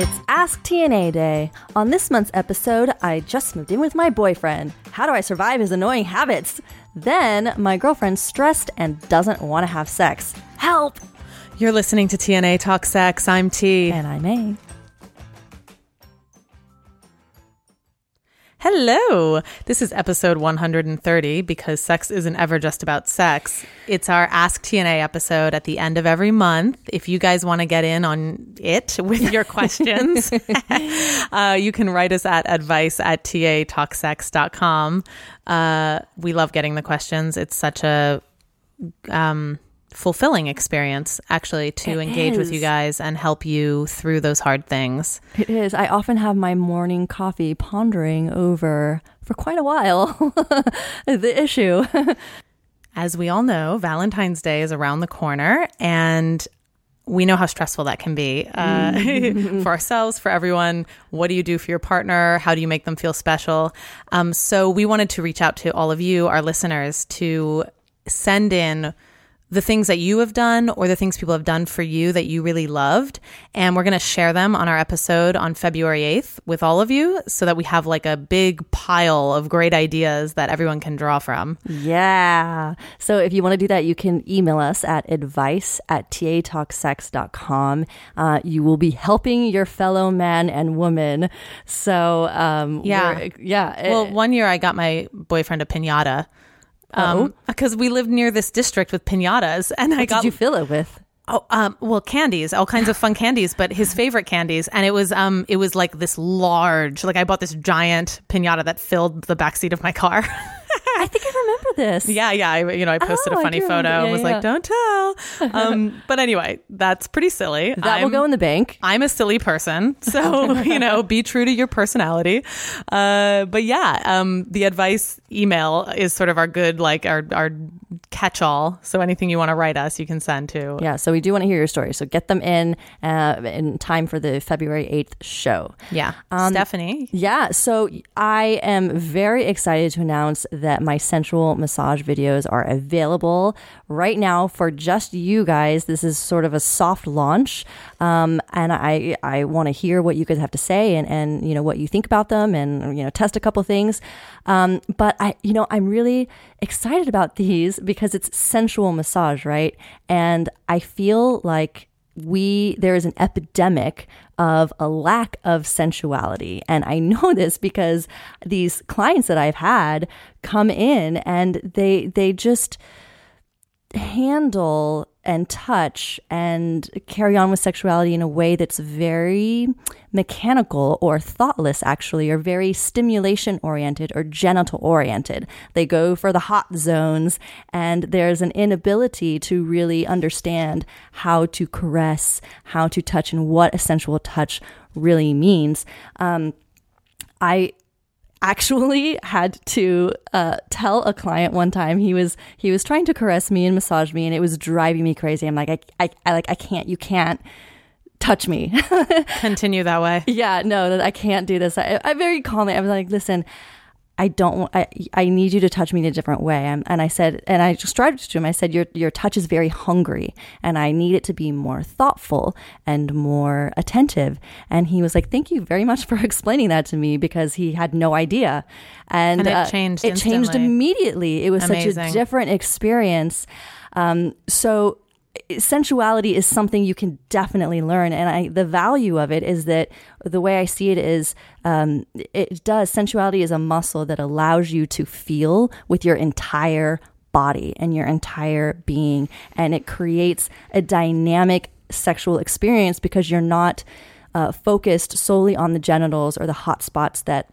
It's Ask TNA Day. On this month's episode, I just moved in with my boyfriend. How do I survive his annoying habits? Then, my girlfriend's stressed and doesn't want to have sex. Help! You're listening to TNA Talk Sex. I'm T. And I'm A. Hello. This is episode 130 because sex isn't ever just about sex. It's our Ask TNA episode at the end of every month. If you guys want to get in on it with your questions, uh, you can write us at advice at tatalksex.com. Uh, we love getting the questions. It's such a um, fulfilling experience actually to It engage with you guys and help you through those hard things. It is. I often have my morning coffee pondering over for quite a while the issue. As we all know, Valentine's Day is around the corner and we know how stressful that can be uh, for ourselves, for everyone. What do you do for your partner? How do you make them feel special? Um, so, we wanted to reach out to all of you, our listeners, to send in the things that you have done or the things people have done for you that you really loved. And we're going to share them on our episode on February 8th with all of you so that we have like a big pile of great ideas that everyone can draw from. Yeah. So if you want to do that, you can email us at advice at tatalksex.com. Uh, you will be helping your fellow man and woman. So, um, Yeah. yeah. Well, eh, one year I got my boyfriend a pinata. Um, because we lived near this district with pinatas, and I got did you fill it with? oh, um, well, candies, all kinds of fun candies, but his favorite candies, and it was um, it was like this large, like I bought this giant pinata that filled the backseat of my car. I think I remember this. yeah, yeah, I, you know, I posted Oh, a funny photo remember. and was yeah. like, "Don't tell." Um, but anyway, that's pretty silly. That will I'm- go in the bank. I'm a silly person, so you know, be true to your personality. Uh, but yeah, um, the advice email is sort of our good, like our our catch all. So anything you want to write us, you can send to. Yeah, so we do want to hear your stories. So get them in uh, in time for the February 8th show. Yeah, Um, Stephanie. Yeah, so I am very excited to announce that my sensual massage videos are available right now for just you guys. This is sort of a soft launch, um, and I I want to hear what you guys have to say and and you know what you think about them and you know test a couple things. Um, but I you know I'm really excited about these because it's sensual massage, right? And I feel like we there is an epidemic of a lack of sensuality. And i know this because these clients that i've had come in and they they just handle and touch and carry on with sexuality in a way that's very mechanical or thoughtless, actually, or very stimulation oriented or genital oriented. They go for the hot zones, and there's an inability to really understand how to caress, how to touch, and what a sensual touch really means. Um, I actually had to uh, tell a client one time he was he was trying to caress me and massage me and it was driving me crazy. I'm like i, I, I like i can't you can't touch me. Continue that way. yeah no that i can't do this. I, I very calmly i was like listen I don't I, I need you to touch me in a different way. And, and I said, and I described to him, I said, your, your touch is very hungry and I need it to be more thoughtful and more attentive. And he was like, thank you very much for explaining that to me because he had no idea. And, And it changed It changed immediately. It was such a different experience. Um, so sensuality is something you can definitely learn. And I, the value of it is that the way i see it is um, it does sensuality is a muscle that allows you to feel with your entire body and your entire being. And it creates a dynamic sexual experience because you're not uh, focused solely on the genitals or the hot spots that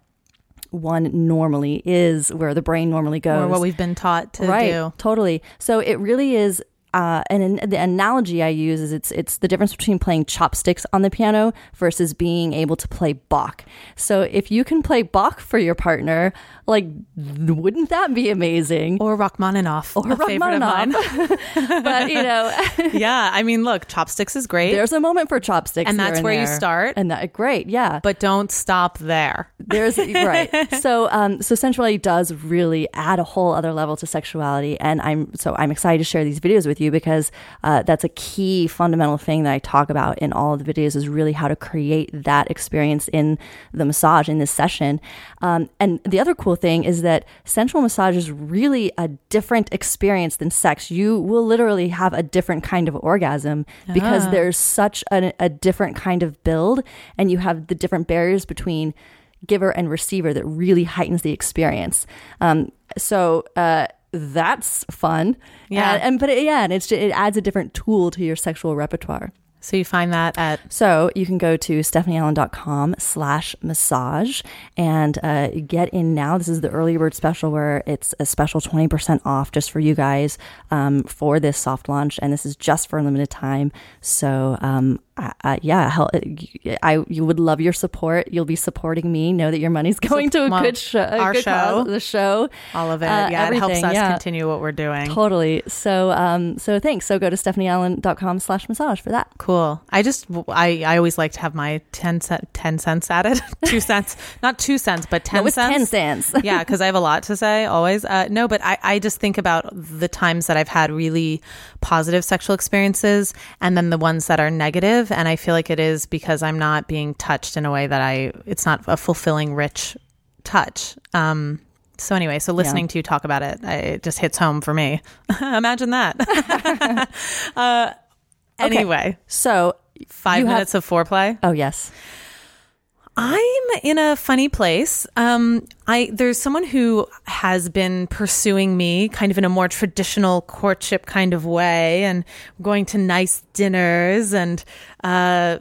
one normally is where the brain normally goes Or what we've been taught to right do. totally. So it really is uh, and an, the analogy I use is it's it's the difference between playing chopsticks on the piano versus being able to play Bach. So if you can play Bach for your partner, like wouldn't that be amazing? Or Rachmaninoff, Or a favorite of mine. but you know, yeah, I mean, look, chopsticks is great, there's a moment for chopsticks, And that's where you start. and that great, yeah. but don't stop there. There's right. So um so sensuality does really add a whole other level to sexuality and I'm so I'm excited to share these videos with you because uh, that's a key fundamental thing that I talk about in all of the videos is really how to create that experience in the massage in this session. Um, and the other cool thing is that sensual massage is really a different experience than sex. You will literally have a different kind of orgasm because there's such a, a different kind of build and you have the different barriers between giver and receiver that really heightens the experience. Um, so uh, that's fun. Yeah. and, and but it, yeah, and it's it adds a different tool to your sexual repertoire. So you find that at So you can go to stephanieallen.com slash massage and uh, get in now. This is the early bird special where it's a special 20% off just for you guys um, for this soft launch. And this is just for a limited time. So um, I, yeah, hell, I you would love your support. You'll be supporting me. Know that your money's going to a well, good show. a our good cause, show. the show. all of it. Uh, yeah, it helps us yeah. continue what we're doing. Totally. So um, so thanks. So go to stephanieallen.com slash massage for that. Cool. I just I I always like to have my 10 cent 10 cents added. 2 cents. Not 2 cents, but 10 No, cents. 10 cents. yeah, because I have a lot to say always. Uh, no, but I, I just think about the times that I've had really positive sexual experiences and then the ones that are negative, And I feel like it is because I'm not being touched in a way that I, it's not a fulfilling, rich touch. Um, so anyway, so listening to you talk about it, I, it just hits home for me. Imagine that. uh, anyway, So five you have- minutes of foreplay. Oh yes. I'm in a funny place. Um, I there's someone who has been pursuing me kind of in a more traditional courtship kind of way, and going to nice dinners, and uh,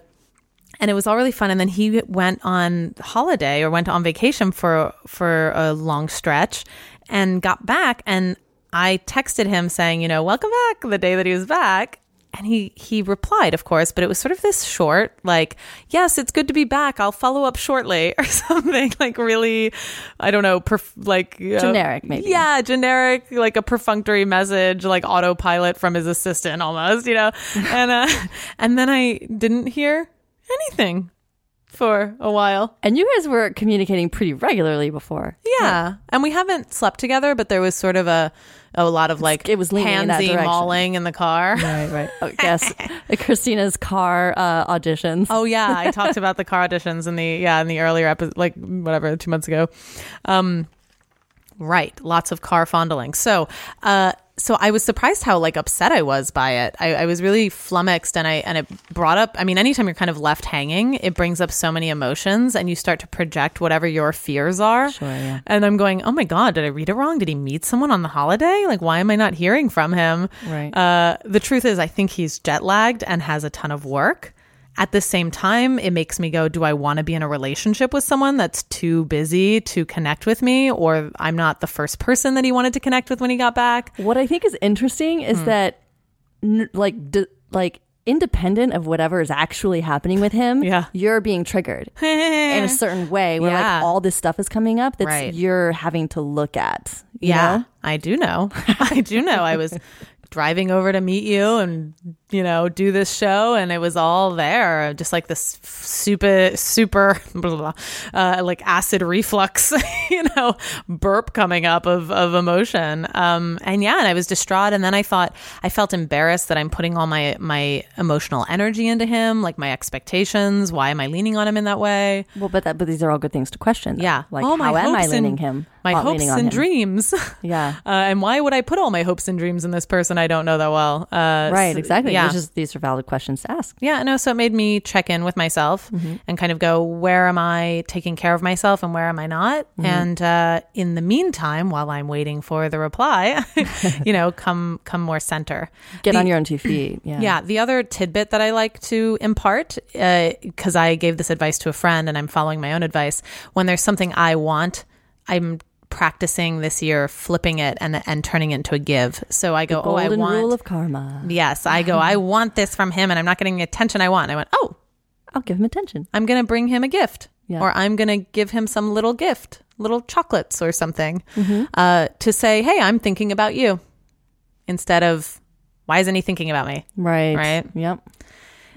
and it was all really fun. And then he went on holiday or went on vacation for for a long stretch, and got back, and I texted him saying, you know, welcome back. The day that he was back, and he he replied of course but it was sort of this short like yes it's good to be back. I'll follow up shortly or something like really i don't know perf- like uh, Generic, maybe. yeah generic like a perfunctory message like autopilot from his assistant almost you know? And uh and then i didn't hear anything for a while And you guys were communicating pretty regularly before. yeah. And we haven't slept together, but there was sort of a a lot of like it was leaning in handsy mauling in the car. Right, right. Oh, yes. Christina's car uh, auditions. Oh yeah, I talked about the car auditions in the yeah in the earlier episode, like whatever two months ago. Um, right, lots of car fondling. So, uh, so I was surprised how like upset I was by it. I, I was really flummoxed, and I and it brought up. I mean, anytime you're kind of left hanging, it brings up so many emotions, and you start to project whatever your fears are. Sure, yeah. And I'm going, oh my god, did I read it wrong? Did he meet someone on the holiday? Like, why am I not hearing from him? Right. Uh, the truth is, I think he's jet lagged and has a ton of work. At the same time, it makes me go, do I want to be in a relationship with someone that's too busy to connect with me? Or I'm not the first person that he wanted to connect with when he got back? What I think is interesting is Hmm. that, like, d- like independent of whatever is actually happening with him, Yeah. you're being triggered in a certain way where Yeah. like all this stuff is coming up that Right. you're having to look at. you Yeah, know? I do know. I do know. I was driving over to meet you and you know do this show, and it was all there, just like this super super blah, blah, blah, uh, like acid reflux, you know, burp coming up of of emotion. Um, and yeah, and I was distraught, and then I thought I felt embarrassed that I'm putting all my my emotional energy into him, like my expectations. Why am I leaning on him in that way? Well, but that but these are all good things to question. though. Yeah. Like how am I leaning and, him? My uh, hopes and dreams. Yeah. Uh, and why would I put all my hopes and dreams in this person I don't know that well? Uh, Right, exactly. Yeah. Is these are valid questions to ask. yeah, no, so it made me check in with myself and kind of go, where am I taking care of myself and where am I not? And uh, in the meantime, while I'm waiting for the reply, you know, come come more center. Get The- on your own two feet. Yeah. yeah, the other tidbit that I like to impart, because I gave this advice to a friend and I'm following my own advice, when there's something I want, I'm practicing this year flipping it and and turning it into a give. So I go, oh, I want. rule of karma. yes, I go. I want this from him, and I'm not getting the attention I want. I went, oh, I'll give him attention. I'm going to bring him a gift, Yeah. or I'm going to give him some little gift, little chocolates or something, Mm-hmm. uh, to say, hey, I'm thinking about you, instead of why isn't he thinking about me? Right. Right. Yep.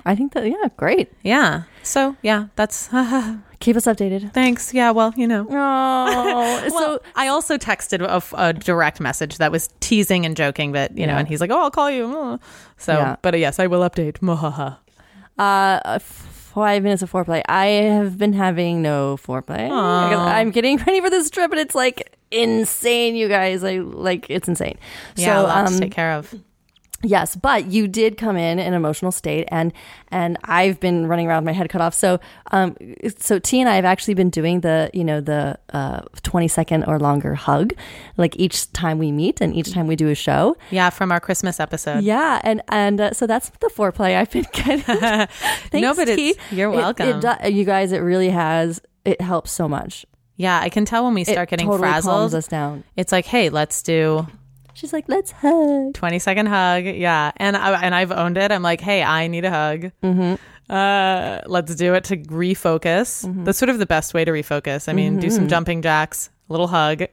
I think that yeah, great. Yeah. So yeah, that's Keep us updated. thanks. Yeah. Well, you know. Oh, Well, so I also texted a, a direct message that was teasing and joking, but you know, and he's like, "Oh, I'll call you." So, Yeah. but uh, yes, I will update. Mwahaha. uh, five minutes of foreplay. I have been having no foreplay. I'm getting ready for this trip, and it's like insane, you guys. I like it's insane. Yeah, so, um, to take care of. Yes, but you did come in an emotional state, and and I've been running around with my head cut off. So, um, so T and I have actually been doing the you know the uh twenty second or longer hug, like each time we meet and each time we do a show. Yeah, from our Christmas episode. Yeah, and and uh, so that's the foreplay I've been getting. Thanks, No, but T. you're welcome. It, do- you guys, it really has. It helps so much. Yeah, I can tell when we start it getting totally calms frazzled. us down. It's like, hey, let's do She's like, let's hug. 20 second hug. Yeah. And I, and I've owned it. I'm like, hey, I need a hug. Mm-hmm. Uh, let's do it to refocus. Mm-hmm. That's sort of the best way to refocus. I mean, do some jumping jacks, a little hug,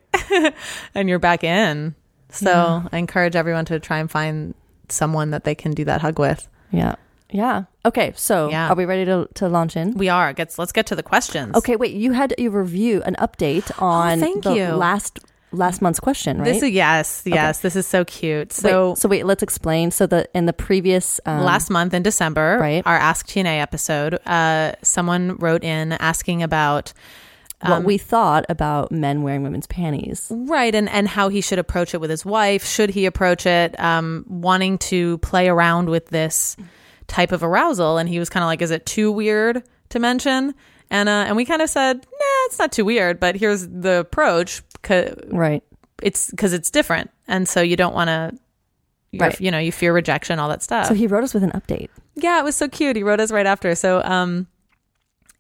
and you're back in. So I encourage everyone to try and find someone that they can do that hug with. Yeah, yeah. Okay, so Yeah. are we ready to to launch in? We are. Let's let's get to the questions. Okay, wait. You had a review, an update on Oh, thank the you. last last month's question, right? This is yes, yes. This is so cute. so So wait, so wait. Let's explain. So the in the previous um, last month in December, Right. our Ask TNA episode, uh, someone wrote in asking about what um, we thought about men wearing women's panties. right and and how he should approach it with his wife. Should he approach it um, wanting to play around with this type of arousal? And he was kind of like, "Is it too weird to mention?" And uh, and we kind of said, "Nah, it's not too weird." But here's the approach: 'cause Right. it's because it's different, and so you don't want to. Right. You know, you fear rejection, all that stuff. So he wrote us with an update. Yeah, it was so cute. He wrote us right after. So um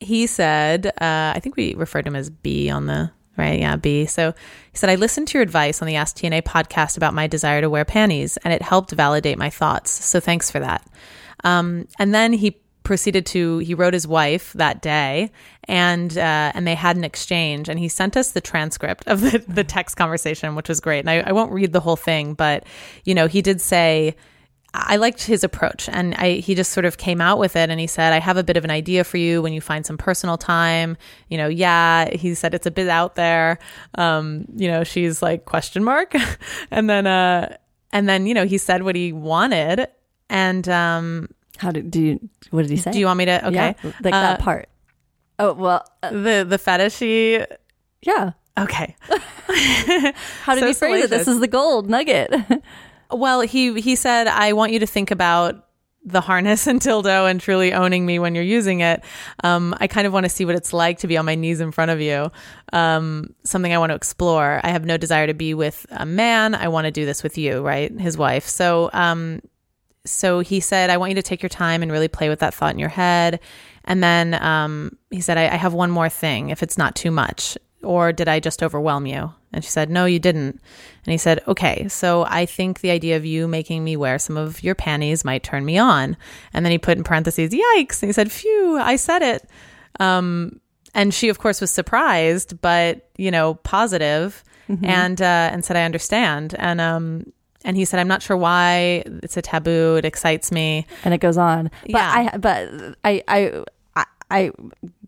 he said, uh, I think we referred to him as B on the right, yeah, B. So he said, I listened to your advice on the Ask TNA podcast about my desire to wear panties, and it helped validate my thoughts. So thanks for that. Um, and then he proceeded to he wrote his wife that day and uh, and they had an exchange and he sent us the transcript of the, the text conversation which was great. And I, I won't read the whole thing but you know he did say I liked his approach and I he just sort of came out with it and he said I have a bit of an idea for you when you find some personal time. You know yeah he said it's a bit out there. Um you know she's like question mark? And then uh and then you know he said what he wanted and um How did do you? What did he say? do you want me to okay Yeah, like that Uh, part. Oh well, uh, the the fetishy yeah. okay How did So he phrase it? This is the gold nugget. Well, he he said, I want you to think about the harness and dildo and truly owning me when you're using it. Um, I kind of want to see what it's like to be on my knees in front of you. Um, something I want to explore. I have no desire to be with a man. I want to do this with you, right? His wife. So, um, so he said, I want you to take your time and really play with that thought in your head. And then um, he said, I, I have one more thing if it's not too much. Or did I just overwhelm you? And she said, No, you didn't. And he said, Okay, so I think the idea of you making me wear some of your panties might turn me on. And then he put in parentheses, Yikes. And he said, Phew, I said it. Um, and she, of course, was surprised, but, you know, positive, and, uh, and said, I understand. And, um, and he said, I'm not sure why it's a taboo. It excites me. and it goes on. But Yeah. I, but I, I, I,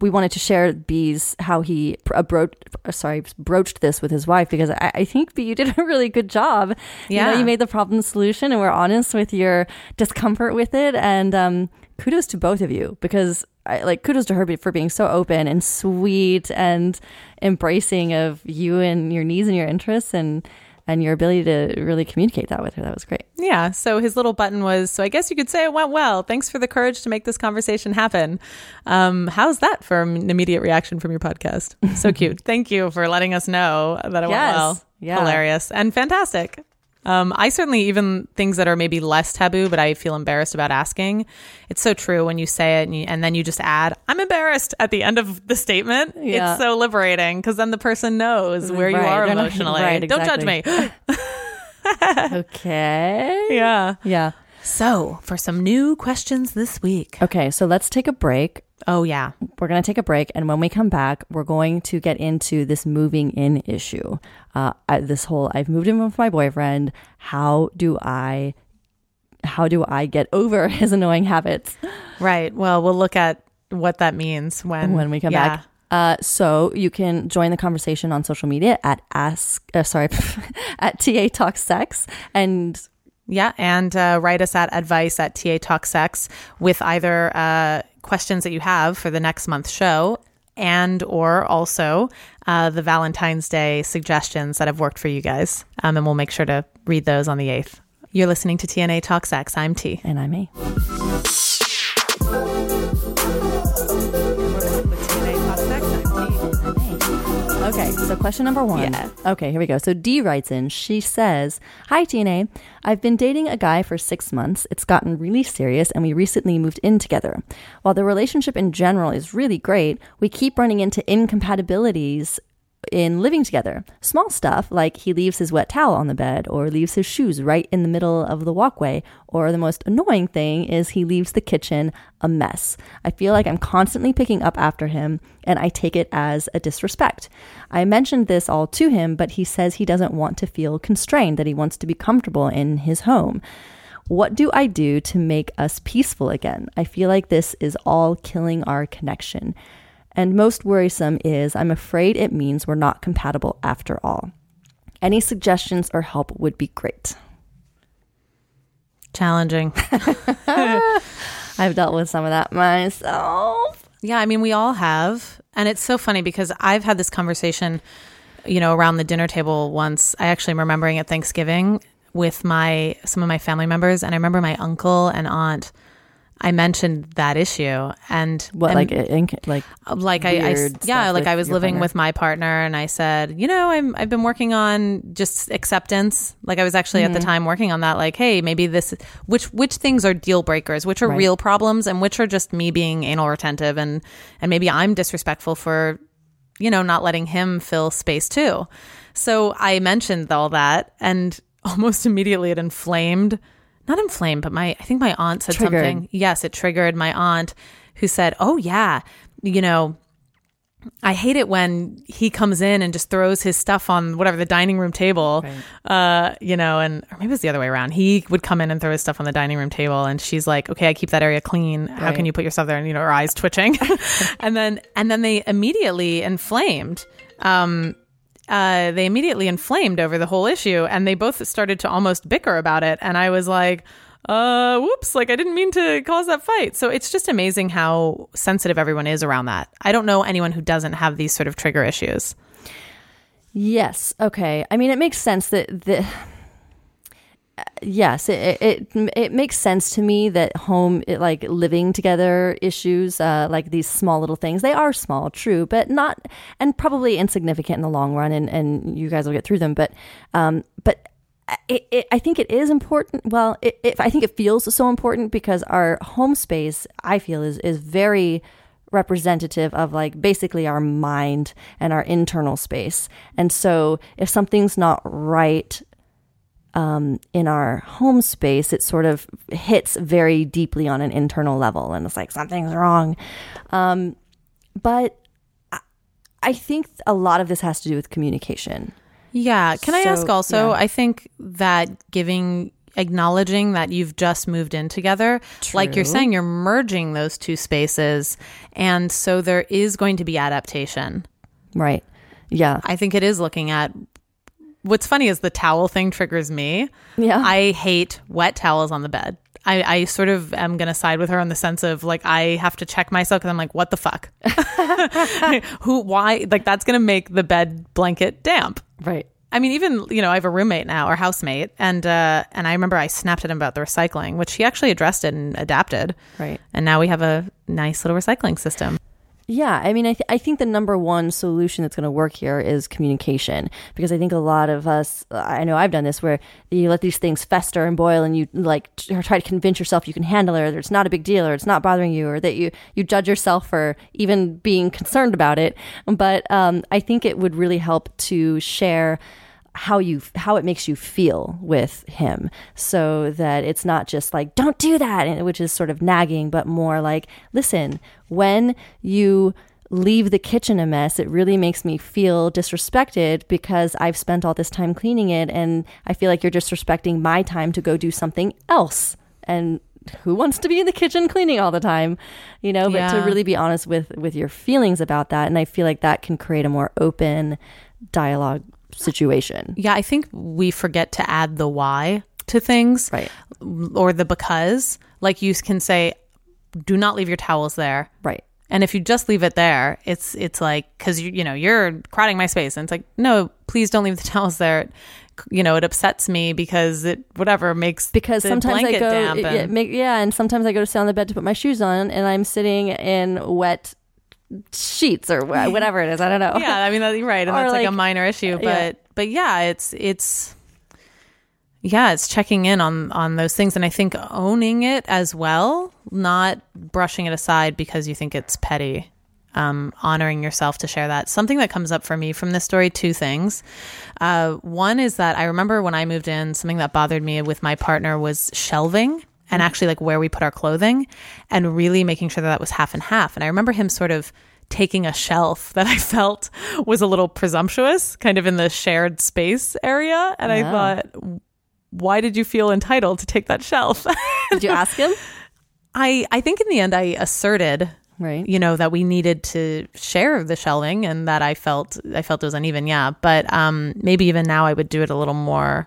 we wanted to share B's how he uh, broached, sorry, broached this with his wife because I, I think B, you did a really good job. you, know, Yeah. you made the problem solution, and we're honest with your discomfort with it. And um, kudos to both of you because. I, like kudos to her for being so open and sweet and embracing of you and your needs and your interests and and your ability to really communicate that with her. That was great. Yeah. So his little button was, so I guess you could say it went well. Thanks for the courage to make this conversation happen. Um, how's that for an immediate reaction from your podcast? So cute. Thank you for letting us know that it Yes. went well. Yeah. Hilarious and fantastic. Um, I certainly even things that are maybe less taboo, but I feel embarrassed about asking. It's so true when you say it and, you, and then you just add, "I'm embarrassed" at the end of the statement. Yeah. It's so liberating because then the person knows where you Right, are they're emotionally. right, Don't judge me. Okay. yeah. Yeah. So for some new questions this week. Okay, so let's take a break. Oh yeah. We're going to take a break, and when we come back, we're going to get into this moving in issue. Uh, this whole I've moved in with my boyfriend. How do I? How do I get over his annoying habits Right. Well, we'll look at what that means when when we come yeah. back? Uh, so you can join the conversation on social media at ask. Uh, sorry, at ta talk sex and Yeah, and uh, write us at advice at TA Talk Sex with either uh, questions that you have for the next month's show and or also uh, the Valentine's Day suggestions that have worked for you guys. Um, and we'll make sure to read those on the 8th. You're listening to TNA Talk Sex. I'm T. and I'm me. Okay, so question number one. Yeah. Okay, here we go. So D writes in. She says, Hi, TNA. I've been dating a guy for six months. It's gotten really serious, and we recently moved in together. While the relationship in general is really great, we keep running into incompatibilities in living together. Small stuff like he leaves his wet towel on the bed or leaves his shoes right in the middle of the walkway, or the most annoying thing is he leaves the kitchen a mess. I feel like I'm constantly picking up after him and I take it as a disrespect. I mentioned this all to him, but he says he doesn't want to feel constrained, that he wants to be comfortable in his home. What do I do to make us peaceful again? I feel like this is all killing our connection. And most worrisome is I'm afraid it means we're not compatible after all. Any suggestions or help would be great. Challenging. I've dealt with some of that myself. Yeah, I mean, we all have. And it's so funny because I've had this conversation, you know, around the dinner table once. I actually am remembering at Thanksgiving with my some of my family members and I remember my uncle and aunt I mentioned that issue and What, and- like, in, like, like I, I yeah like i was living partner? with my partner and i said you know i'm i've been working on just acceptance like i was actually at the Mm-hmm. time working on that like hey maybe this which which things are deal breakers which are Right. real problems and which are just me being anal retentive and and maybe i'm disrespectful for you know not letting him fill space too so i mentioned all that and almost immediately it inflamed not inflamed but my i think my aunt said Triggered. something yes it triggered my aunt who said oh yeah you know I hate it when he comes in and just throws his stuff on whatever the dining room table, uh, you know, and or maybe it's the other way around. He would come in and throw his stuff on the dining room table, and she's like, "Okay, I keep that area clean. How can you put your stuff there?" And you know, her eyes twitching, and then and then they immediately inflamed. Um, uh, they immediately inflamed over the whole issue, and they both started to almost bicker about it. And I was like, uh, whoops, like I didn't mean to cause that fight. So it's just amazing how sensitive everyone is around that. I don't know anyone who doesn't have these sort of trigger issues. yes, okay. I mean, it makes sense that the. Yes, it, it it makes sense to me that home, it, like living together issues, uh, like these small little things, they are small, true, but not, and probably insignificant in the long run, and, and you guys will get through them. But, um, but it, it, I think it is important. Well, it, it, I think it feels so important because our home space, I feel, is is very representative of like basically our mind and our internal space. And so, if something's not right um, in our home space, it sort of hits very deeply on an internal level, and it's like something's wrong. Um, but I- I think a lot of this has to do with communication. Yeah. Can I ask also? yeah. I think that giving, acknowledging that you've just moved in together, like you're saying, you're merging those two spaces. And so there is going to be adaptation. Right. Yeah. I think it is looking at what's funny is the towel thing triggers me. Yeah. I hate wet towels on the bed. I, I sort of am going to side with her in the sense of like, I have to check myself because I'm like, what the fuck? Who, why? Like, that's going to make the bed blanket damp. right. I mean, even you know, I have a roommate now or housemate, and uh, and I remember I snapped at him about the recycling, which he actually addressed it and adapted, Right. and now we have a nice little recycling system. Yeah, I mean, I, th- I think the number one solution that's going to work here is communication because I think a lot of us, I know I've done this where you let these things fester and boil and you like try to convince yourself you can handle it or it's not a big deal or it's not bothering you or that you, you judge yourself for even being concerned about it. But um, I think it would really help to share how you how it makes you feel with him. So that it's not just like don't do that and which is sort of nagging but more like listen when you leave the kitchen a mess it really makes me feel disrespected because I've spent all this time cleaning it and I feel like you're disrespecting my time to go do something else. And who wants to be in the kitchen cleaning all the time you know? But to really be honest with with your feelings about that and I feel like that can create a more open dialogue situation Yeah, I think we forget to add the why to things. Right. Or the because. Like you can say, do not leave your towels there. right And if you just leave it there, it's it's like because you you know you're crowding my space, and it's like no, please don't leave the towels there. You know, it upsets me because it whatever makes because the sometimes I go, damp yeah, and- make, yeah, and sometimes I go to sit on the bed to put my shoes on, and I'm sitting in wet sheets or whatever it is. I don't know. yeah, I mean you're right, and Or that's like, a minor issue, but yeah. but yeah, it's it's yeah, it's checking in on on those things, and I think owning it as well, not brushing it aside because you think it's petty. Um, honoring yourself to share that. Something that comes up for me from this story, two things. Uh, one is that I remember when I moved in, something that bothered me with my partner was shelving and actually like where we put our clothing and really making sure that that was half and half. And I remember him sort of taking a shelf that I felt was a little presumptuous, kind of in the shared space area. And I thought, why did you feel entitled to take that shelf? Did you ask him? I, I think in the end, I asserted Right. you know that we needed to share the shelving and that I felt I felt it was uneven yeah but um maybe even now I would do it a little more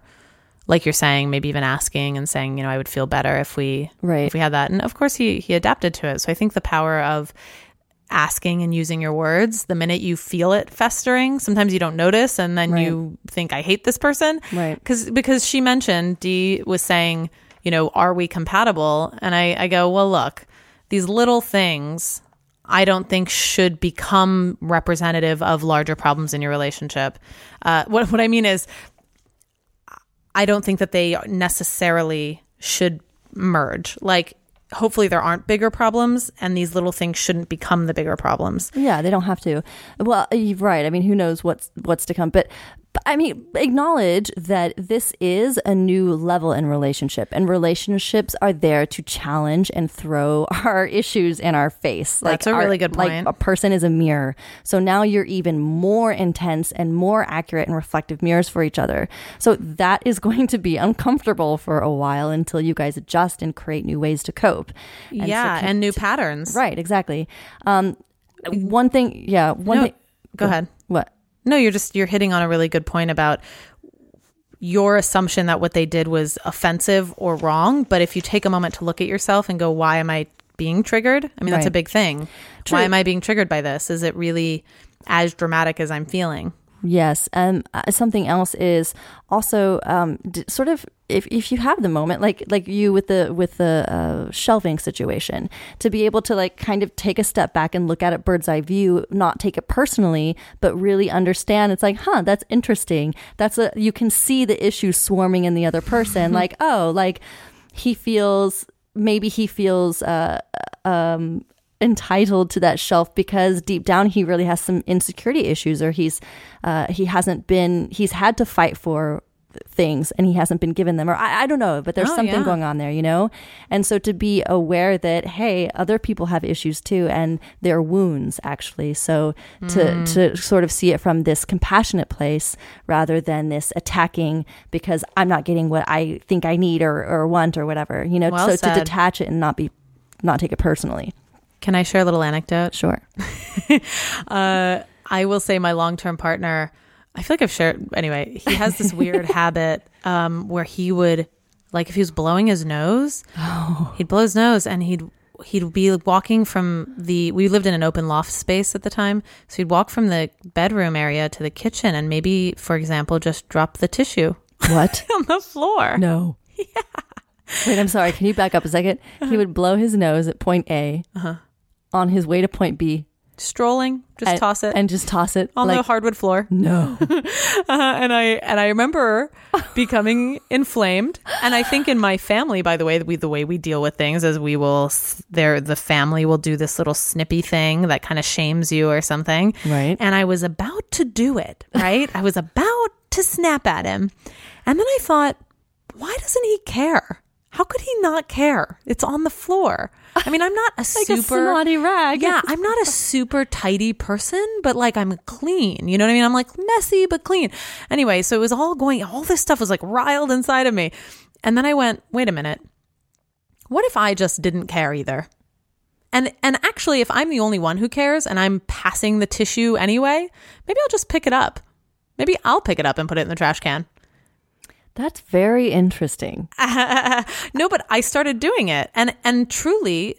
like you're saying maybe even asking and saying you know I would feel better if we Right. if we had that and of course he he adapted to it so I think the power of asking and using your words the minute you feel it festering sometimes you don't notice and then Right. you think I hate this person Right. because because she mentioned D was saying, you know, are we compatible? And I, I go, well, look, these little things I don't think should become representative of larger problems in your relationship. Uh, what what I mean is, I don't think that they necessarily should merge. Like, hopefully, there aren't bigger problems, and these little things shouldn't become the bigger problems. Yeah, they don't have to. Well, you're right. I mean, who knows what's what's to come? But I mean, acknowledge that this is a new level in relationship, and relationships are there to challenge and throw our issues in our face. That's a our- really good Like point. a person is a mirror, so now you're even more intense and more accurate and reflective mirrors for each other. So that is going to be uncomfortable for a while until you guys adjust and create new ways to cope. And so yeah, can- and new patterns. Right, exactly. Um, one thing, yeah, one No, thing. go ahead. What? No, you're just you're hitting on a really good point about your assumption that what they did was offensive or wrong, but if you take a moment to look at yourself and go, why am I being triggered? I mean, that's a big thing. True. Why am I being triggered by this? Is it really as dramatic as I'm feeling? Yes. Um, uh, something else is also um, d- sort of if, if you have the moment, like like you with the with the uh, shelving situation, to be able to like kind of take a step back and look at it bird's eye view, not take it personally, but really understand. It's like, huh, that's interesting. That's a you can see the issue swarming in the other person. like, oh, like he feels maybe he feels uh, um, entitled to that shelf because deep down he really has some insecurity issues or he's uh, he hasn't been he's had to fight for things and he hasn't been given them or I, I don't know but there's Oh, something yeah. going on there you know and so to be aware that hey other people have issues too and they're wounds actually so to Mm. to sort of see it from this compassionate place rather than this attacking because I'm not getting what I think I need or, or want or whatever you know Well so said. to detach it and not be not take it personally Can I share a little anecdote? sure Uh, I will say my long term partner, I feel like I've shared, anyway, he has this weird habit um, where he would, like, if he was blowing his nose, he'd blow his nose and he'd, he'd be walking from the, we lived in an open loft space at the time. So he'd walk from the bedroom area to the kitchen and maybe, for example, just drop the tissue what on the floor. No. Yeah. Wait, I'm sorry. Can you back up a second? He would blow his nose at point A. On his way to point B, strolling, just and, toss it and just toss it on like, the hardwood floor. No. uh, and I and I remember becoming inflamed. And I think in my family, by the way, we the way we deal with things is we will there the family will do this little snippy thing that kind of shames you or something. Right. And I was about to do it. Right. I was about to snap at him, and then I thought, why doesn't he care? How could he not care? It's on the floor. I mean, I'm not a like super a snotty rag. yeah, I'm not a super tidy person, but like I'm clean. You know what I mean? I'm like messy but clean. Anyway, so it was all going all this stuff was like riled inside of me. And then I went, "Wait a minute. What if I just didn't care either?" And and actually if I'm the only one who cares and I'm passing the tissue anyway, maybe I'll just pick it up. Maybe I'll pick it up and put it in the trash can. That's very interesting. no, but I started doing it, and and truly,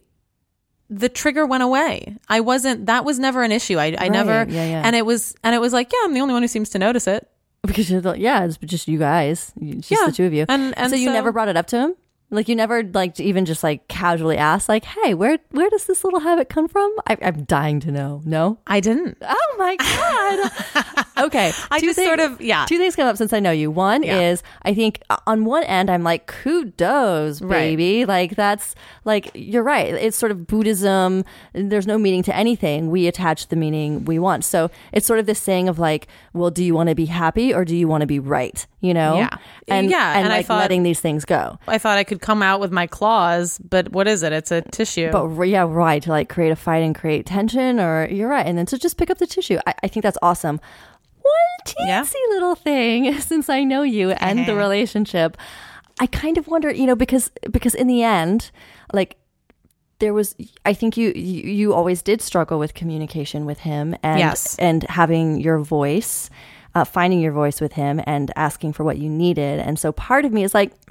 the trigger went away. I wasn't. That was never an issue. I I never. yeah, yeah. And it was and it was like, yeah, I'm the only one who seems to notice it. Because you're the, yeah, it's just you guys, it's just Yeah, the two of you. and- and so you never brought it up to him. Like you never like even just like casually ask like, "Hey, where where does this little habit come from?" I, I'm dying to know. No. I didn't. Oh my god. okay. I Two just sort of- yeah. Two things come up since I know you. One Yeah. is I think uh, on one end I'm like kudos, Right. baby. Like that's like you're right. It's sort of Buddhism. There's no meaning to anything. We attach the meaning we want. So it's sort of this saying of like, well, do you want to be happy or do you want to be right? You know? Yeah. And Yeah, and, and I like thought- letting these things go. I thought I could come out with my claws, but what is it? It's a tissue. But yeah, right. To like create a fight and create tension, or you're right. And then to just pick up the tissue. I, I think that's awesome. One teensy Yeah. little thing, since I know you and the relationship, I kind of wonder, you know, because because in the end, like there was, I think you you, always did struggle with communication with him, and Yes. and having your voice. Uh, finding your voice with him and asking for what you needed. And so part of me is like, "Hmm,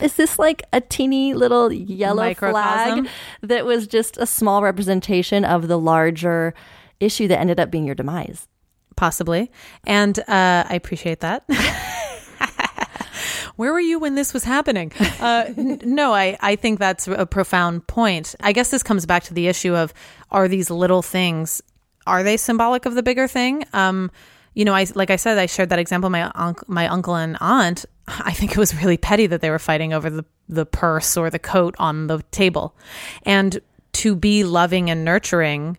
is this like a teeny little yellow Microcosm? flag that was just a small representation of the larger issue that ended up being your demise? possibly. And uh, I appreciate that. Where were you when this was happening? Uh, n- no, I, I think that's a profound point. I guess this comes back to the issue of are these little things, are they symbolic of the bigger thing? Um, you know, I like I said, I shared that example. My unc- my uncle and aunt. I think it was really petty that they were fighting over the the purse or the coat on the table, and to be loving and nurturing.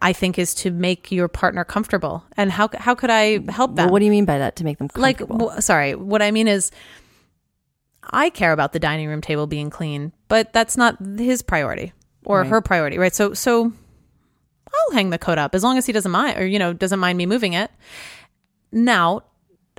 I think is to make your partner comfortable. And how how could I help them? Well, what do you mean by that? To make them like w- sorry what i mean is i care about the dining room table being clean but that's not his priority or her priority right so so i'll hang the coat up as long as he doesn't mind or you know doesn't mind me moving it now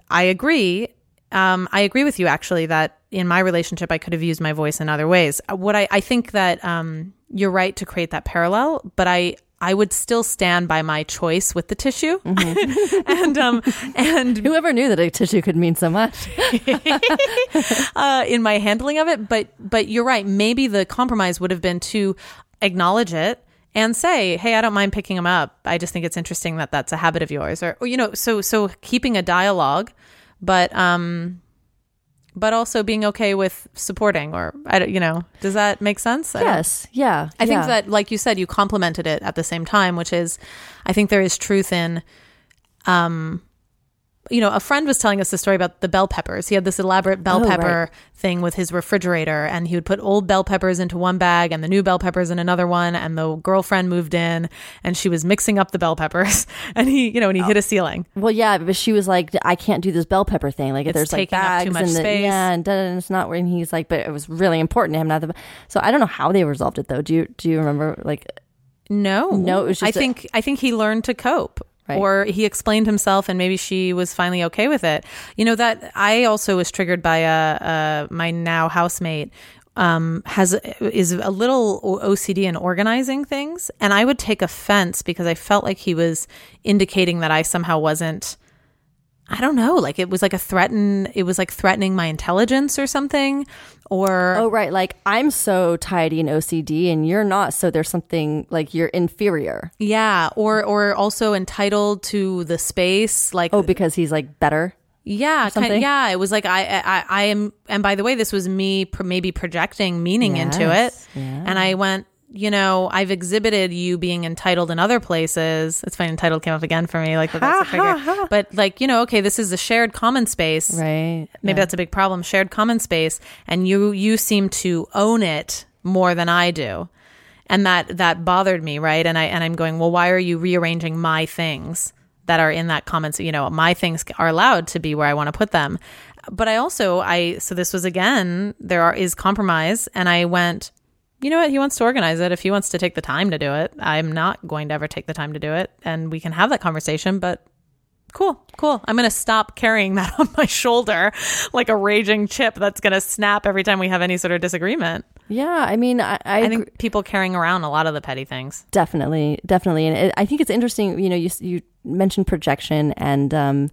i agree um, i agree with you actually that in my relationship i could have used my voice in other ways what i, I think that um, you're right to create that parallel but i I would still stand by my choice with the tissue, and um, and Whoever knew that a tissue could mean so much? uh, in my handling of it. But but you're right. Maybe the compromise would have been to acknowledge it and say, "Hey, I don't mind picking them up. I just think it's interesting that that's a habit of yours." Or, or you know, so so keeping a dialogue, but um, but also being okay with supporting. Or I don't, you know, does that make sense? I yes. Yeah. I think yeah. that, like you said, you complemented it at the same time, which is, I think there is truth in, um, you know, a friend was telling us the story about the bell peppers. He had this elaborate bell Oh, pepper right. thing with his refrigerator, and he would put old bell peppers into one bag and the new bell peppers in another one. And the girlfriend moved in, and she was mixing up the bell peppers, and he, you know, and he oh. hit a ceiling. Well, yeah, but she was like, I can't do this bell pepper thing. Like, It's there's like bags too much and the, space. yeah, and, and it's not where. And he's like, but it was really important to him. Not the. So I don't know how they resolved it though. Do you do you remember? Like, No, No, it was just a- think I think he learned to cope, Right. or he explained himself, and maybe she was finally okay with it. You know that I also was triggered by uh, uh my now housemate um has is a little OCD in organizing things, and I would take offense because I felt like he was indicating that I somehow wasn't. I don't know, like it was like a threaten. It was like threatening my intelligence or something, or oh right, like I'm so tidy and OCD, and you're not. So there's something like you're inferior. yeah, or or also entitled to the space, like Oh, because he's like better. Yeah, kind, something? yeah. It was like I, I, I am, and by the way, this was me pr- maybe projecting meaning into it, yeah. and I went, you know, I've exhibited you being entitled in other places. It's funny, entitled came up again for me. Like, that's a trigger. But, like, you know, okay, this is a shared common space. Right. Maybe that's a big problem. Shared common space. And you, you seem to own it more than I do. And that, that bothered me. Right. And I, and I'm going, well, why are you rearranging my things that are in that common? So, you know, my things are allowed to be where I want to put them. But I also, I, so this was again, there are, is compromise. And I went, you know what? He wants to organize it. If he wants to take the time to do it, I'm not going to ever take the time to do it. And we can have that conversation, but cool, cool. I'm going to stop carrying that on my shoulder like a raging chip that's going to snap every time we have any sort of disagreement. Yeah, I mean, I, I, I think people carrying around a lot of the petty things. definitely, definitely, and it, I think it's interesting. You know, you you mentioned projection, and um,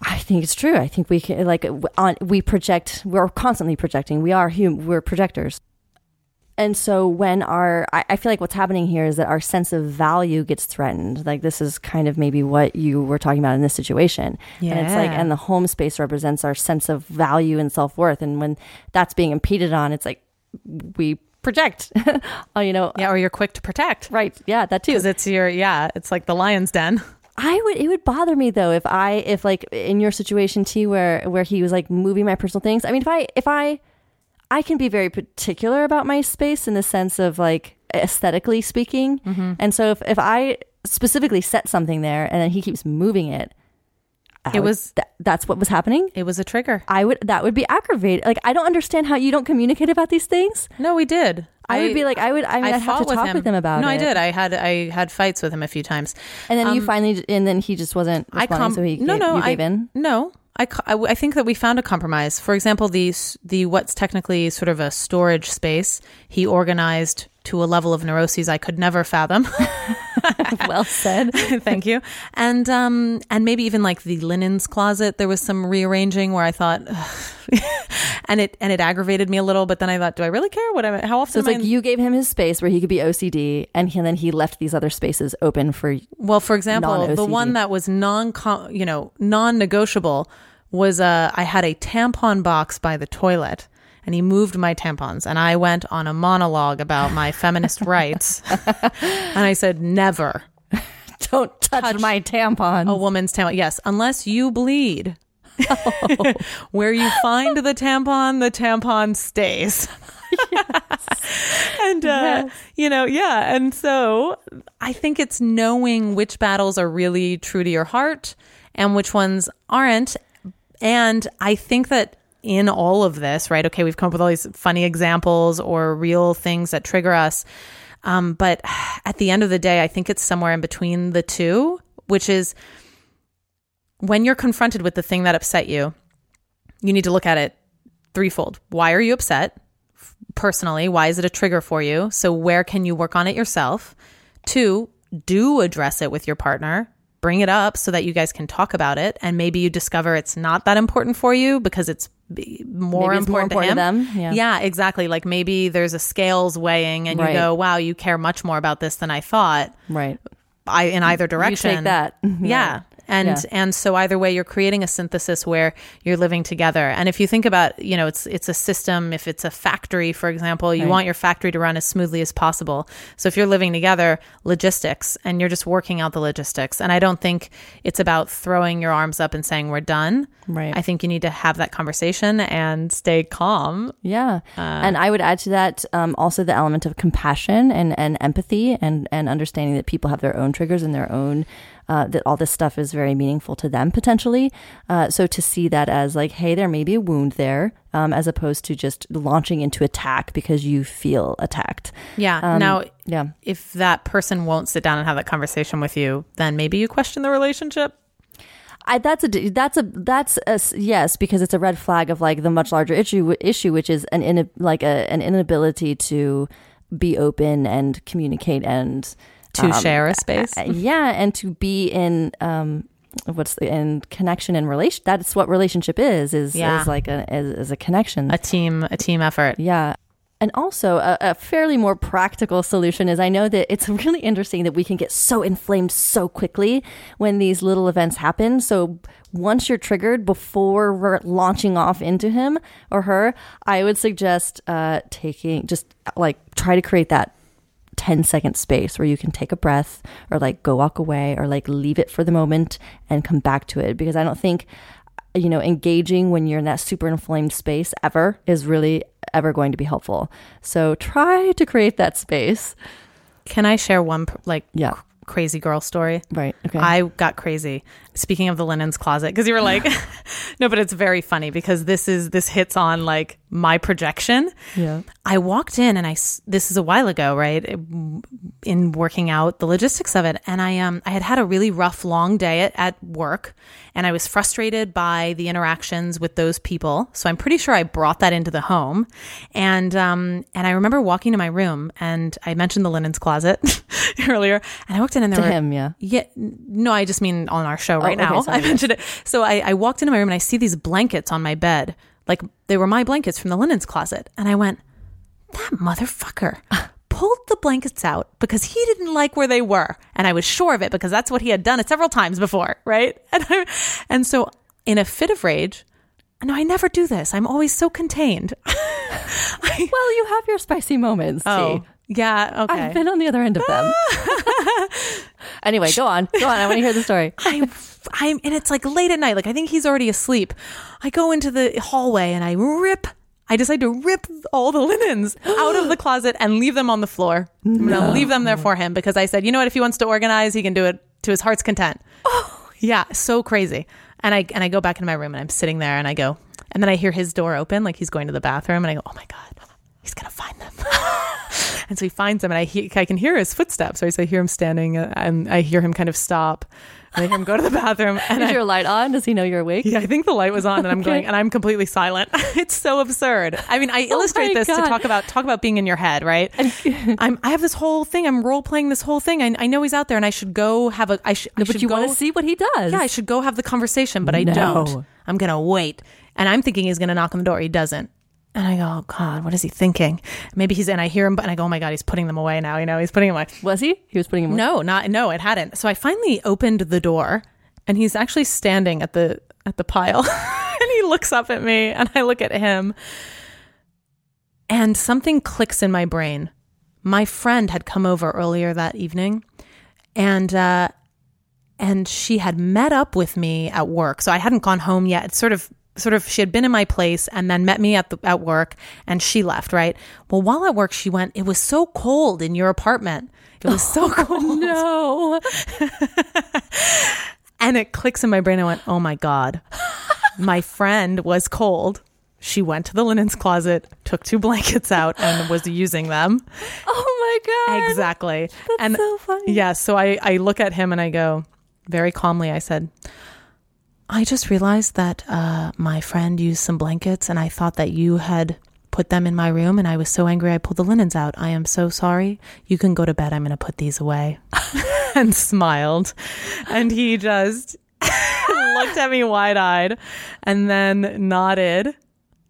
I think it's true. I think we can like on we project. We're constantly projecting. We are hum. We're projectors. And so when our, I, I feel like what's happening here is that our sense of value gets threatened. Like this is kind of maybe what you were talking about in this situation. Yeah. And it's like, and the home space represents our sense of value and self worth. And when that's being impeded on, it's like we project. oh, you know, Yeah, or you're quick to protect. right? Yeah, that too. Because it's your, yeah, it's like the lion's den. I would it would bother me though if I if like in your situation too where where he was like moving my personal things. I mean if I if I I can be very particular about my space in the sense of like aesthetically speaking. Mm-hmm. And so if if I specifically set something there and then he keeps moving it I It would- was- that, that's what was happening. It was a trigger. I would that would be aggravated. Like I don't understand how you don't communicate about these things. No, we did. I, would be like I would I mean I would have to talk with him about no, it. No, I did. I had I had fights with him a few times. And then you Um, finally and then he just wasn't I com- so he no gave, no you I gave in. no I, I I think that we found a compromise. For example, the the what's technically sort of a storage space he organized to a level of neuroses I could never fathom. well said. Thank you. And um and maybe even like the linens closet, there was some rearranging where I thought, and it and it aggravated me a little. But then I thought, do I really care? What I? How often? So it's like in- you gave him his space where he could be OCD, and, he, and then he left these other spaces open for. Well, for example, the non-OCD. one that was non, you know, non-negotiable was uh, I had a tampon box by the toilet, and he moved my tampons, and I went on a monologue about my feminist rights, and I said never Don't touch, my tampon. a woman's tampon. Yes, unless you bleed. Where you find the tampon, the tampon stays. and uh, you know, yeah, and so I think it's knowing which battles are really true to your heart and which ones aren't. And I think that in all of this, right? Okay, we've come up with all these funny examples or real things that trigger us. Um, but at the end of the day, I think it's somewhere in between the two, which is when you're confronted with the thing that upset you, you need to look at it threefold. Why are you upset? Personally, why is it a trigger for you? So, where can you work on it yourself? Two, do address it with your partner. Bring it up so that you guys can talk about it. And maybe you discover it's not that important for you because it's more Maybe it's more important, important to them. Yeah. exactly. Like maybe there's a scales weighing and Right. you go, wow, you care much more about this than I thought. right. I, in either You direction. take that. Yeah. And Yeah. and so either way you're creating a synthesis where you're living together. And if you think about, you know, it's it's a system, if it's a factory, for example, you Right. want your factory to run as smoothly as possible. So if you're living together, logistics and you're just working out the logistics. And I don't think it's about throwing your arms up and saying we're done. Right. I think you need to have that conversation and stay calm. Yeah. Uh, and I would add to that um, also the element of compassion and, and empathy and, and understanding that people have their own triggers and their own, uh, that all this stuff is very meaningful to them potentially. Uh, so to see that as like, hey, there may be a wound there, um, as opposed to just launching into attack because you feel attacked. Yeah. Um, now Yeah. if that person won't sit down and have that conversation with you, then maybe you question the relationship. I, that's a that's a that's a yes because it's a red flag of like the much larger issue issue which is an in, like a, an inability to be open and communicate and To share a space. uh, yeah and to be in um what's the in connection and relation that's what relationship is is Yeah. is like a is, is a connection a team a team effort. yeah And also, a, a fairly more practical solution is I know that it's really interesting that we can get so inflamed so quickly when these little events happen. So, once you're triggered before we're launching off into him or her, I would suggest uh, taking just like try to create that 10 second space where you can take a breath or like go walk away or like leave it for the moment and come back to it because I don't think you know engaging when you're in that super inflamed space ever is really ever going to be helpful. So try to create that space. Can I share one like Yeah. crazy girl story? Right. Okay. I got crazy. Speaking of the linens closet, because you were like, no, but it's very funny because this is this hits on like my projection. Yeah. I walked in and i this is a while ago, right? In working out the logistics of it, and I um I had had a really rough long day at, at work, and I was frustrated by the interactions with those people. So I'm pretty sure I brought that into the home, and um and I remember walking to my room, and I mentioned the linens closet earlier, and I walked in and there to were him, yeah. yeah, no, I just mean on our show Oh, right okay, now. sorry, I mentioned it. So I, I walked into my room and I see these blankets on my bed. Like they were my blankets from the linens closet. And I went, that motherfucker pulled the blankets out because he didn't like where they were. And I was sure of it because that's what he had done it several times before, right? And, I, and so in a fit of rage, no, I never do this. I'm always so contained. Well, you have your spicy moments. Oh. Yeah. Okay. I've been on the other end of them. anyway, go on. Go on. I want to hear the story. I, I'm, and it's like late at night. Like I think he's already asleep. I go into the hallway and I rip. I decide to rip all the linens out of the closet and leave them on the floor. I'm gonna leave them there for him because I said, you know what? If he wants to organize, he can do it to his heart's content. Oh. Yeah, so crazy. And I and I go back into my room and I'm sitting there and I go, and then I hear his door open, like he's going to the bathroom, and I go, oh my god, he's gonna find them. and so he finds them, and I he, I can hear his footsteps. So I hear him standing, uh, and I hear him kind of stop. And I hear him go to the bathroom, and Is I, your light on? Does he know you're awake? yeah, I think the light was on, and I'm Okay. going, and I'm completely silent. it's so absurd. I mean, I Oh illustrate my this to talk about talk about being in your head, right? I'm I have this whole thing. I'm role playing this whole thing. I, I know he's out there, and I should go have a. I, sh- I should but you go, want to see what he does. Yeah, I should go have the conversation, but I No. don't. I'm gonna wait, and I'm thinking he's gonna knock on the door. He doesn't. And I go, oh God, what is he thinking? Maybe he's, and I hear him, and I go, oh my God, he's putting them away now. You know, he's putting them away. Was he? He was putting him. No, not no, it hadn't. So I finally opened the door and he's actually standing at the at the pile. and he looks up at me and I look at him. And something clicks in my brain. My friend had come over earlier that evening and uh and she had met up with me at work. So I hadn't gone home yet. It's sort of sort of she had been in my place and then met me at the at work and she left, right? Well, while at work she went, "It was so cold in your apartment." It was so oh, cold. No. And it clicks in my brain. I went, oh my God. my friend was cold. She went to the linens closet, took two blankets out, and was using them. Oh my god. Exactly. and so funny. Yeah. So I, I look at him and I go, very calmly, I said, I just realized that uh, my friend used some blankets and I thought that you had put them in my room and I was so angry I pulled the linens out. I am so sorry. You can go to bed. I'm going to put these away. and smiled. And he just looked at me wide eyed and then nodded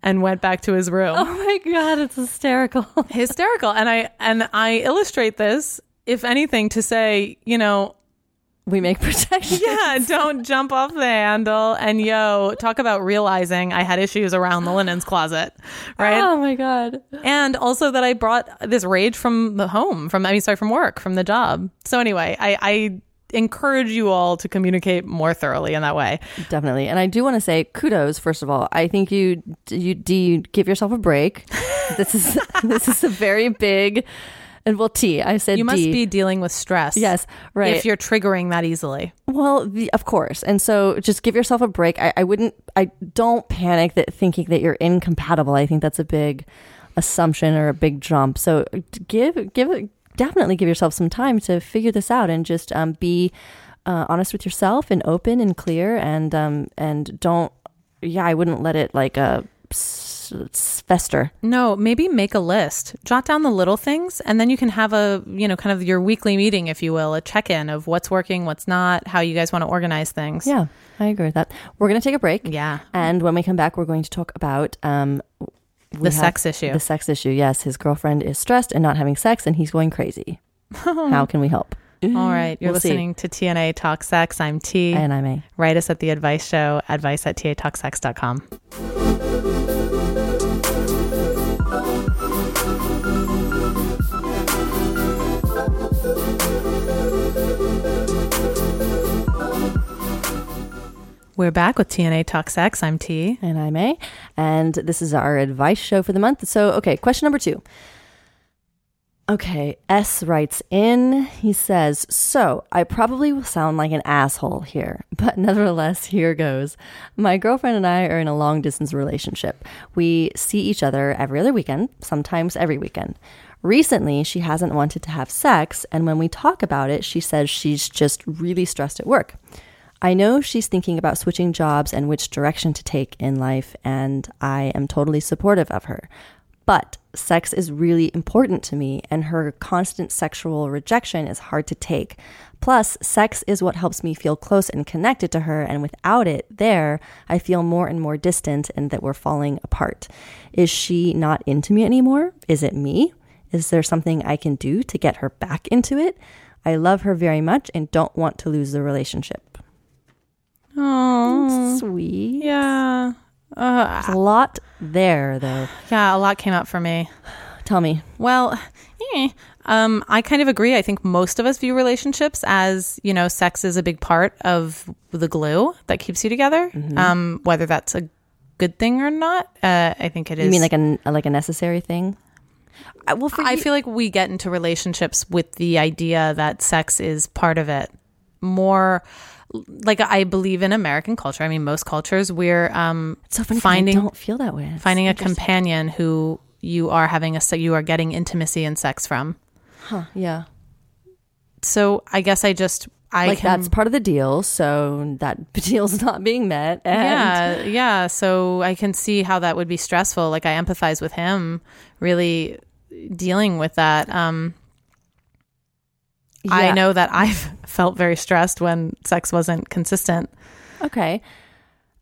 and went back to his room Oh my god, it's hysterical. hysterical and i and i illustrate this if anything to say you know we make protection. yeah don't jump off the handle and yo talk about realizing i had issues around the linens closet right Oh my god. and also that i brought this rage from the home from i mean sorry from work from the job so anyway i i encourage you all to communicate more thoroughly in that way Definitely. And I do want to say kudos first of all. I think you you do you give yourself a break. this is this is a very big and well T, I said you must D. be dealing with stress Yes, right. if you're triggering that easily Well, the, of course. And so just give yourself a break. I, I wouldn't, I don't panic that thinking that you're incompatible. I think that's a big assumption or a big jump. So give, give, definitely give yourself some time to figure this out and just um, be uh, honest with yourself and open and clear and, um, and don't, yeah, I wouldn't let it like uh, fester. No, maybe make a list. Jot down the little things and then you can have a, you know, kind of your weekly meeting if you will, a check-in of what's working, what's not, how you guys want to organize things. Yeah, I agree with that. We're going to take a break. Yeah. And when we come back, we're going to talk about um, The sex issue. The sex issue. Yes, his girlfriend is stressed and not having sex, and he's going crazy. How can we help? All right. You're We'll see. listening to T&A Talk Sex. I'm T. And I'm A. Write us at the advice show, advice at tatalksex.com. We're back with T&A Talk Sex. I'm T. And I'm A. And this is our advice show for the month. So, okay, question number two. Okay, S writes in. He says, So I probably will sound like an asshole here, but nevertheless, here goes. My girlfriend and I are in a long distance relationship. We see each other every other weekend, sometimes every weekend. Recently, she hasn't wanted to have sex, and when we talk about it, she says she's just really stressed at work. I know she's thinking about switching jobs and which direction to take in life, and I am totally supportive of her. But sex is really important to me, and her constant sexual rejection is hard to take. Plus, sex is what helps me feel close and connected to her, and without it there, I feel more and more distant and that we're falling apart. Is she not into me anymore? Is it me? Is there something I can do to get her back into it? I love her very much and don't want to lose the relationship. Oh, Sweet. yeah. Uh, There's a lot there, though. yeah, a lot came up for me. Tell me. Well, eh, um, I kind of agree. I think most of us view relationships as you know, sex is a big part of the glue that keeps you together. Mm-hmm. Um, whether that's a good thing or not, uh, I think it is. You mean like a like a necessary thing? I, well, for I you- feel like we get into relationships with the idea that sex is part of it. More like I believe in American culture. I mean, most cultures we're um, so finding don't feel that way. It's finding a companion who you are having a you are getting intimacy and sex from. Huh. Yeah, So I guess I just I like can, that's part of the deal. So that deal's not being met. And yeah yeah. So I can see how that would be stressful. Like I empathize with him, really dealing with that. Um, I know that I've felt very stressed when sex wasn't consistent. Okay.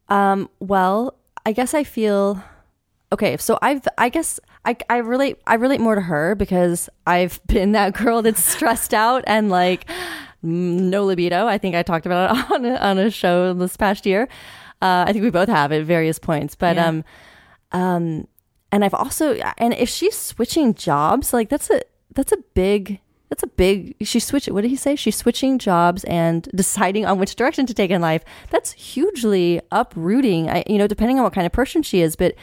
Um, well, I guess I feel okay. So I've, I guess I, I relate, I relate more to her because I've been that girl that's stressed out and like no libido. I think I talked about it on a, on a show this past year. Uh, I think we both have at various points, but, Yeah. um, um, and I've also, and if she's switching jobs, like that's a, that's a big, that's a big, she switch, what did he say? She's switching jobs and deciding on which direction to take in life. That's hugely uprooting, I, you know, depending on what kind of person she is. But,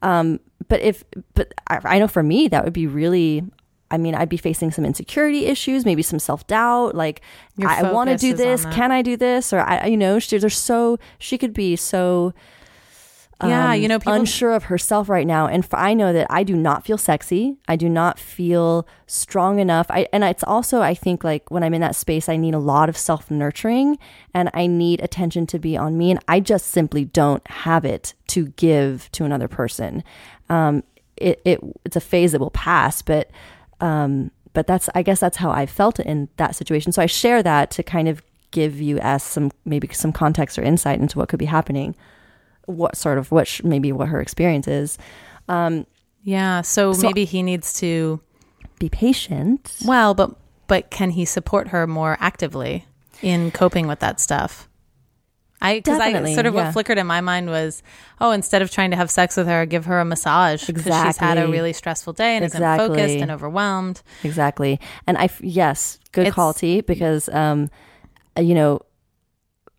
um, but if, but I, I know for me, that would be really, I mean, I'd be facing some insecurity issues, maybe some self doubt. Like, Your I, want to do this. Can I do this? Or I, you know, she, there's so, she could be so, yeah, um, you know, people unsure of herself right now and I know that i do not feel sexy. I do not feel strong enough. I, and it's also i think like when i'm in that space i need a lot of self-nurturing and i need attention to be on me and i just simply don't have it to give to another person. Um, it, it it's a phase that will pass but um, but that's i guess that's how i felt in that situation. So i share that to kind of give you as some maybe some context or insight into what could be happening what sort of what sh- maybe what her experience is. Um, yeah. So, So- maybe he needs to Be patient. well, but but can he support her more actively in coping with that stuff? I because I sort of yeah. what flickered in my mind was, oh, instead of trying to have sex with her, give her a massage because she's had a really stressful day and isn't Exactly. focused and overwhelmed. Exactly. And I yes, good It's- call T because um uh, you know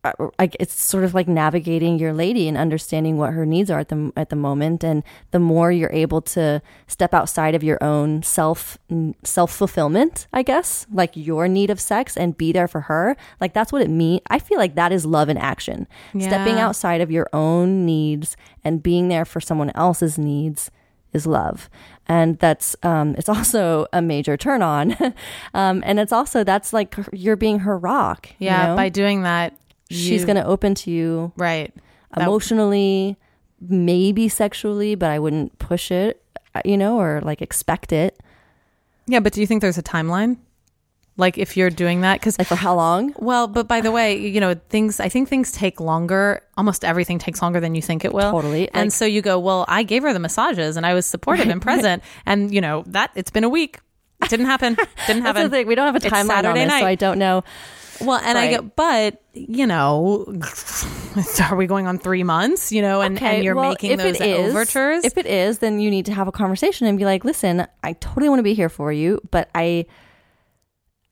uh, I, it's sort of like navigating your lady and understanding what her needs are at the at the moment. And the more you're able to step outside of your own self self fulfillment I guess like your need of sex and be there for her like that's what it means I feel like that is love in action. Stepping outside of your own needs and being there for someone else's needs is love. And that's um it's also a major turn on. Um and it's also that's like you're being her rock you Yeah, know? by doing that, she's going to open to you right. That- emotionally maybe sexually but i wouldn't push it uh, you know or like expect it Yeah, but do you think there's a timeline? Like if you're doing that, because Like for how long? well, but by the way, you know, things, I think things take longer. Almost everything takes longer than you think it will. Totally. And Like- so you go, well, I gave her the massages and I was supportive and present. And, you know, that it's been a week. Didn't happen. Didn't happen. That's the thing. We don't have a It's timeline on this, so. I don't know. Well, and I Right. go, but, you know, are we going on three months, you know, and, and you're well, making if those it is- overtures? If it is, then you need to have a conversation and be like, listen, I totally want to be here for you, but I,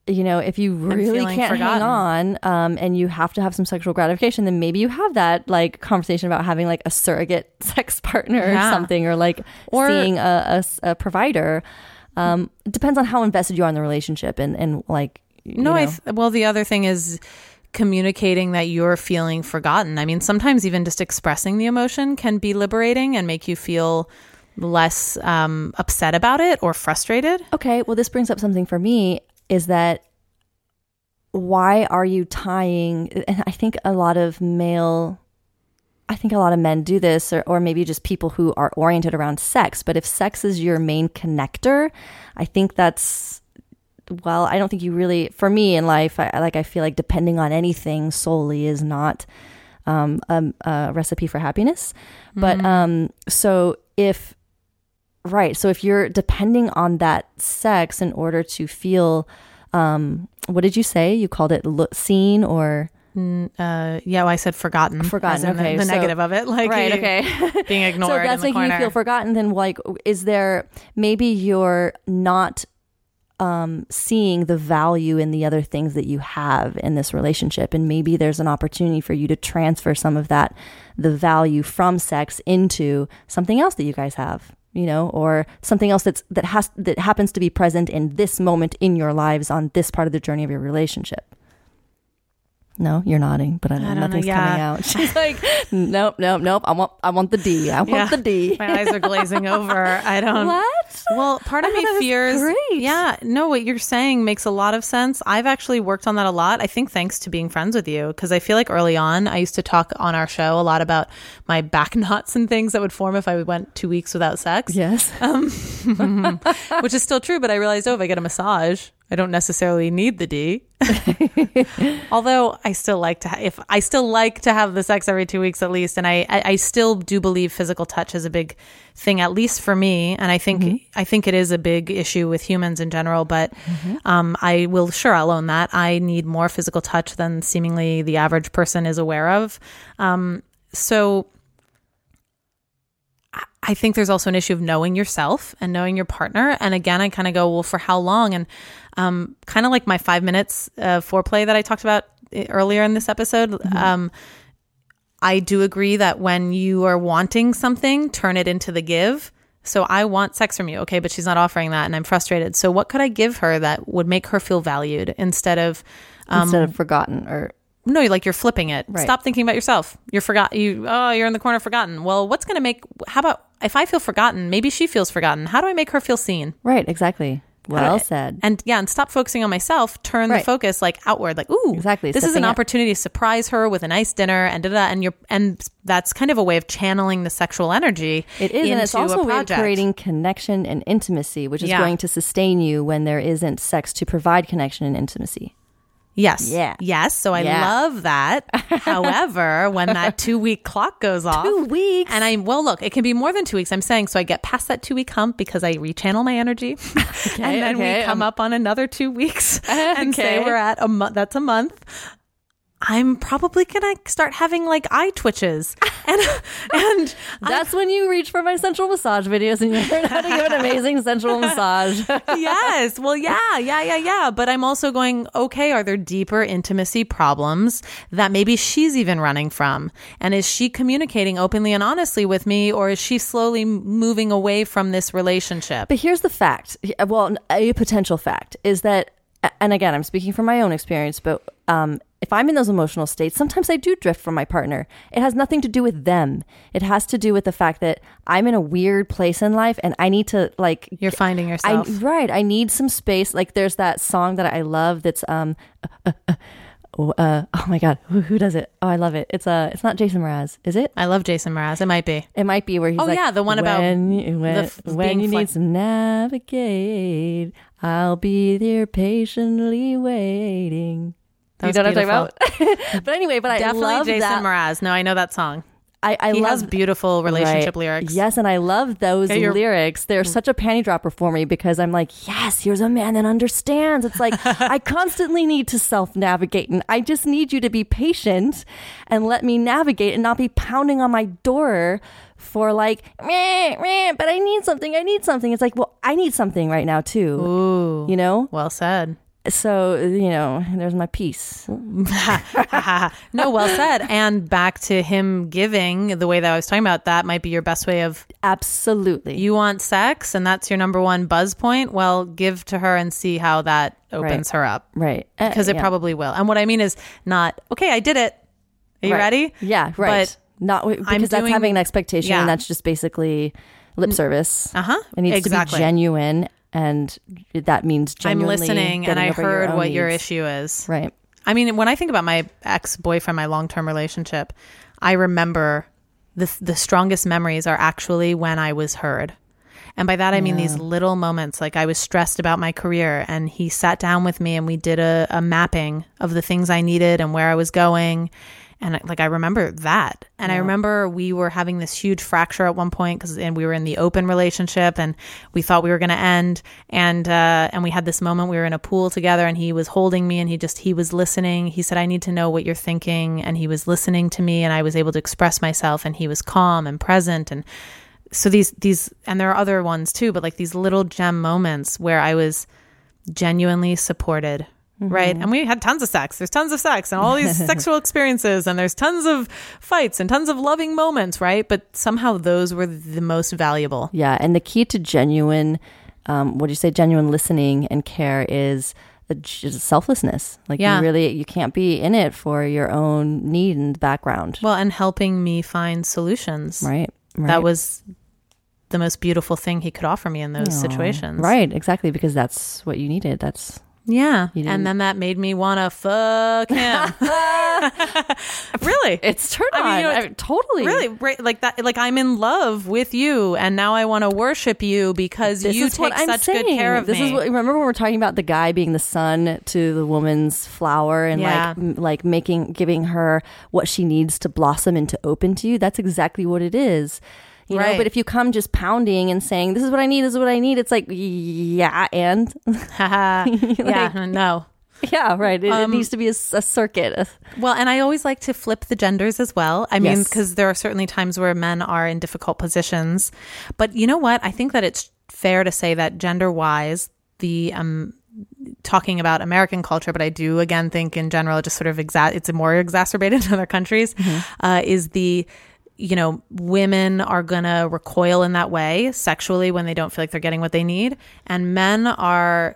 you know, if you really can't forgotten. hang on um, and you have to have some sexual gratification, then maybe you have that like conversation about having like a surrogate sex partner Yeah. or something, or like Or- seeing a provider. Um, it depends on how invested you are in the relationship and, and like, you No, I th- well, the other thing is communicating that you're feeling forgotten. I mean, sometimes even just expressing the emotion can be liberating and make you feel less um, upset about it or frustrated. Okay, well, this brings up something for me is that why are you tying? And I think a lot of male, I think a lot of men do this, or, or maybe just people who are oriented around sex. But if sex is your main connector, I think that's, well, I don't think you really, for me in life, I, like I feel like depending on anything solely is not um, a, a recipe for happiness. But um, so if Right. So if you're depending on that sex in order to feel, um, what did you say? You called it lo- seen or Uh, yeah, well, I said forgotten. Forgotten, in the- okay, The, so- negative of it, like right? Okay. being ignored. so if that's making you feel forgotten, then like, is there maybe you're not um, seeing the value in the other things that you have in this relationship, and maybe there's an opportunity for you to transfer some of that, the value from sex into something else that you guys have. You know, or something else that's that has that happens to be present in this moment in your lives on this part of the journey of your relationship. No, you're nodding, but I I don't know, nothing's yeah. coming out. She's like, nope, nope, nope. I want, I want the D. I want Yeah. the D. My eyes are glazing over. I don't. What? Well, part of me thought that was fears. great. Yeah, no, what you're saying makes a lot of sense. I've actually worked on that a lot. I think thanks to being friends with you, because I feel like early on, I used to talk on our show a lot about my back knots and things that would form if I went two weeks without sex. Yes. Um, which is still true. But I realized, oh, if I get a massage, I don't necessarily need the D. Although I still like to, ha- if I still like to have the sex every two weeks at least, and I, I, I still do believe physical touch is a big thing, at least for me. And I think, I think it is a big issue with humans in general. But um, I will, sure, I'll own that. I need more physical touch than seemingly the average person is aware of. Um, so I think there's also an issue of knowing yourself and knowing your partner. And again, I kind of go, well, for how long? And um, kind of like my five minutes of foreplay that I talked about eh, earlier in this episode. Um, I do agree that when you are wanting something, turn it into the give. So I want sex from you, okay, but she's not offering that, and I'm frustrated. So what could I give her that would make her feel valued instead of Instead of forgotten or no, like you're flipping it. Right. Stop thinking about yourself. You're forgot. You oh, you're in the corner, forgotten. Well, what's going to make? How about if I feel forgotten? Maybe she feels forgotten. How do I make her feel seen? right. Exactly. Well Uh, said. And yeah, and stop focusing on myself. Turn the focus like outward. Like ooh, Exactly. This is an out. opportunity to surprise her with a nice dinner and da da. And you're and that's kind of a way of channeling the sexual energy. It is, and it's also a of project. creating connection and intimacy, which is Yeah. going to sustain you when there isn't sex to provide connection and intimacy. Yes. Yeah. Yes. So I Yeah. love that. However, when that two week clock goes off, Two weeks? and I well look, it can be more than two weeks. I'm saying so I get past that two week hump because I rechannel my energy, and then okay, we come um, up on another two weeks and say we're at a month. That's a month. I'm probably gonna start having like eye twitches, and and That's when you reach for my sensual massage videos and you learn how to give an amazing sensual massage. yes. Well, yeah, yeah, yeah, yeah. But I'm also going, okay, are there deeper intimacy problems that maybe she's even running from? And is she communicating openly and honestly with me, or is she slowly moving away from this relationship? But here's the fact. Well, a potential fact is that, and again, I'm speaking from my own experience, but um, if I'm in those emotional states, sometimes I do drift from my partner. It has nothing to do with them. It has to do with the fact that I'm in a weird place in life and I need to like. You're finding I, yourself. right. I need some space. Like there's that song that I love that's um uh, uh, uh, oh my god who, who does it oh I love it it's uh it's not Jason Mraz is it I love Jason Mraz. It might be. it might be where he's Oh, like, yeah, the one about when, you- when, the f- when you flex- need some navigate. I'll be there patiently waiting. That you know what I'm talking about? but anyway, but I Definitely love Jason that. Mraz. No, I know that song. I, I he love has beautiful relationship Right. lyrics. Yes, and I love those Yeah, lyrics. They're mm. such a panty dropper for me because I'm like, yes, here's a man that understands. It's like I constantly need to self navigate, and I just need you to be patient and let me navigate and not be pounding on my door for like, meh, meh, but I need something. I need something. It's like, well, I need something right now too. Ooh, You know, well said. so you know, there's my piece. no, well said. And back to him giving the way that I was talking about, that might be your best way of Absolutely. you want sex and that's your number one buzz point. Well, give to her and see how that opens Right. her up. right Uh, Because it yeah. probably will. And what I mean is not, okay, I did it. Are you Right. ready? Yeah, right. But Not because I'm that's doing- having an expectation, Yeah. and that's just basically lip service. Uh-huh. It needs Exactly. to be genuine, and that means genuinely. I'm listening and I heard own what your issue is. Right. I mean, when I think about my ex boyfriend, my long term relationship, I remember the the strongest memories are actually when I was heard. And by that I mean these little moments, like I was stressed about my career, and he sat down with me and we did a, a mapping of the things I needed and where I was going. And like I remember that, and I remember we were having this huge fracture at one point because and we were in the open relationship, and we thought we were going to end, and uh, and we had this moment we were in a pool together, and he was holding me, and he just he was listening. He said, "I need to know what you're thinking," and he was listening to me, and I was able to express myself, and he was calm and present, and so these these and there are other ones too, but like these little gem moments where I was genuinely supported. Right. And we had tons of sex. There's tons of sex and all these sexual experiences, and there's tons of fights and tons of loving moments, right? But somehow those were the most valuable. Yeah, and the key to genuine, um, what do you say, genuine listening and care is the selflessness. Like Yeah. you really, you can't be in it for your own need and background. Well, and helping me find solutions. Right. Right. That was the most beautiful thing he could offer me in those Aw. situations. Right. Exactly. Because that's what you needed. That's Yeah. And then that made me want to fuck him. really? it's turned I mean, you know, I- totally. Really, right, like that. Like I'm in love with you, and now I want to worship you because This you take such saying. good care of this me. is what remember when we we're talking about the guy being the sun to the woman's flower and Yeah. like m- like making giving her what she needs to blossom and to open to you. That's exactly what it is. You know, Right. but if you come just pounding and saying this is what I need, this is what I need, it's like yeah, and Haha. yeah, no. yeah, right. It, Um, it needs to be a circuit. Well, and I always like to flip the genders as well. I mean, Yes. because there are certainly times where men are in difficult positions. But you know what? I think that it's fair to say that gender wise, the um, talking about American culture, but I do again think in general, just sort of exa- it's more exacerbated in other countries, uh, is the you know, women are going to recoil in that way sexually when they don't feel like they're getting what they need. And men are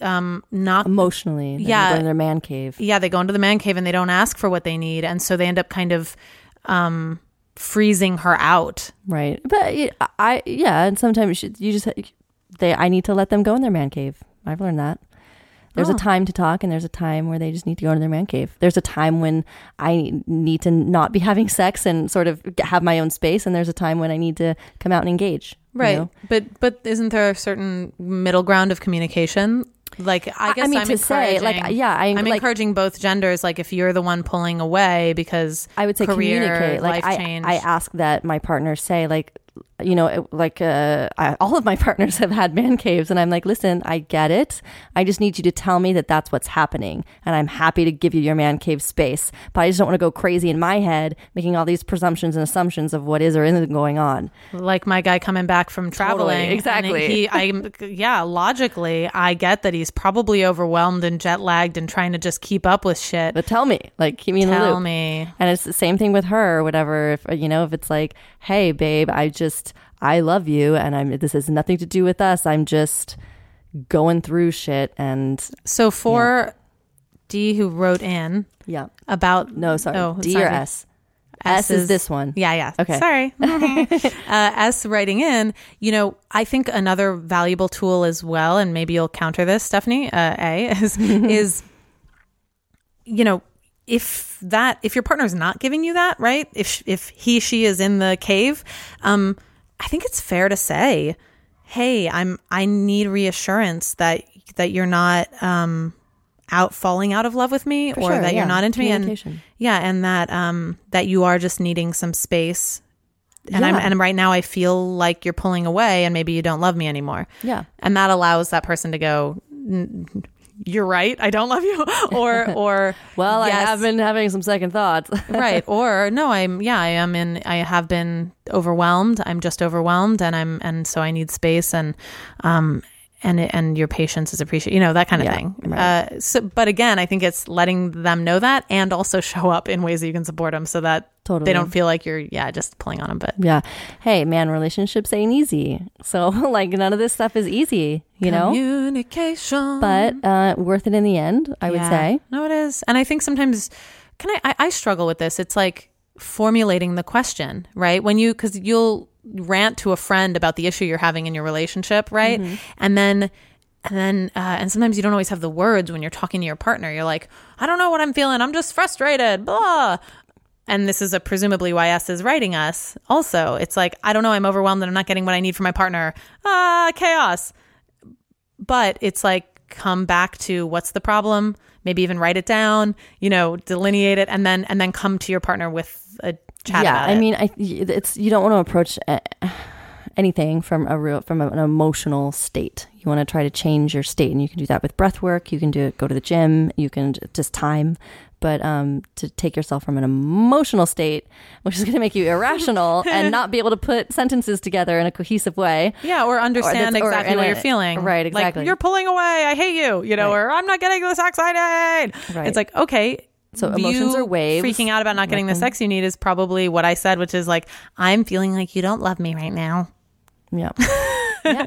um, not Emotionally, They're Yeah. to their man cave. yeah, they go into the man cave and they don't ask for what they need, and so they end up kind of um, freezing her out. Right. But i yeah, and sometimes you just they I need to let them go in their man cave. I've learned that. There's Oh. a time to talk and there's a time where they just need to go into their man cave. There's a time when I need to not be having sex and sort of have my own space and there's a time when I need to come out and engage. you Right, know? but but isn't there a certain middle ground of communication? Like I I- guess I mean, am to say, like, yeah, I'm, I'm like- encouraging both genders. Like if you're the one pulling away because I would say career, communicate. Like life I, change. I ask that my partners say like, you know, like uh, I, all of my partners have had man caves, and I'm like, listen, I get it. I just need you to tell me that that's what's happening, and I'm happy to give you your man cave space. But I just don't want to go crazy in my head, making all these presumptions and assumptions of what is or isn't going on. like my guy coming back from traveling. and exactly. He, I, yeah, logically, I get that he's probably overwhelmed and jet lagged and trying to just keep up with shit. But tell me, like, keep me in the loop. Tell me. And it's the same thing with her or whatever. If you know, if it's like, hey, babe, I just I love you, and I'm this has nothing to do with us. I'm just going through shit, and So for D, who wrote in yeah. about No, sorry, Oh, D sorry. or S. S is is- this one. Yeah, yeah. Okay. Sorry. uh, S writing in, you know, I think another valuable tool as well, and maybe you'll counter this, Stephanie, uh, A, is, is, you know, if that, if your partner's not giving you that, right? If, if he, she is in the cave, um, I think it's fair to say, hey, I'm, I need reassurance that that you're not um out falling out of love with me For or sure, that yeah. you're not into me and yeah and that um that you are just needing some space and I'm and right now I feel like you're pulling away and maybe you don't love me anymore. Yeah. And that allows that person to go "N- you're right. I don't love you or or Well, I have been having some second thoughts. right or no i'm yeah i am in i have been overwhelmed i'm just overwhelmed and i'm and so i need space and um and it, and your patience is appreciated you know that kind of Yeah, thing right. uh so but again i think it's letting them know that and also show up in ways that you can support them so that Totally. they don't feel like you're yeah just pulling on them but yeah. Hey, man, relationships ain't easy. So, like, none of this stuff is easy, you know? communication But uh, worth it in the end, I would say. No, it is. And I think sometimes, can I, I, I struggle with this. It's like formulating the question, right? When you, cause you'll rant to a friend about the issue you're having in your relationship, right? Mm-hmm. And then, and then, uh, and sometimes you don't always have the words when you're talking to your partner. You're like, I don't know what I'm feeling. I'm just frustrated, blah. And this is a presumably why S is writing us. Also, it's like, I don't know. I'm overwhelmed and I'm not getting what I need from my partner. Ah, chaos but it's like come back to what's the problem maybe even write it down you know delineate it and then and then come to your partner with a chat yeah, about I it. mean, I it's you don't want to approach uh, anything from a real from an emotional state. You want to try to change your state, and you can do that with breath work. You can do it. Go to the gym. You can just time. But um, to take yourself from an emotional state, which is going to make you irrational and not be able to put sentences together in a cohesive way, yeah or understand that's- or exactly what a- you're feeling right, exactly. like you're pulling away i hate you you know Right. or i'm not getting this excited Right. it's like okay So emotions are waves. freaking out about not getting the sex you need is probably what i said which is like i'm feeling like you don't love me right now Yeah. yeah.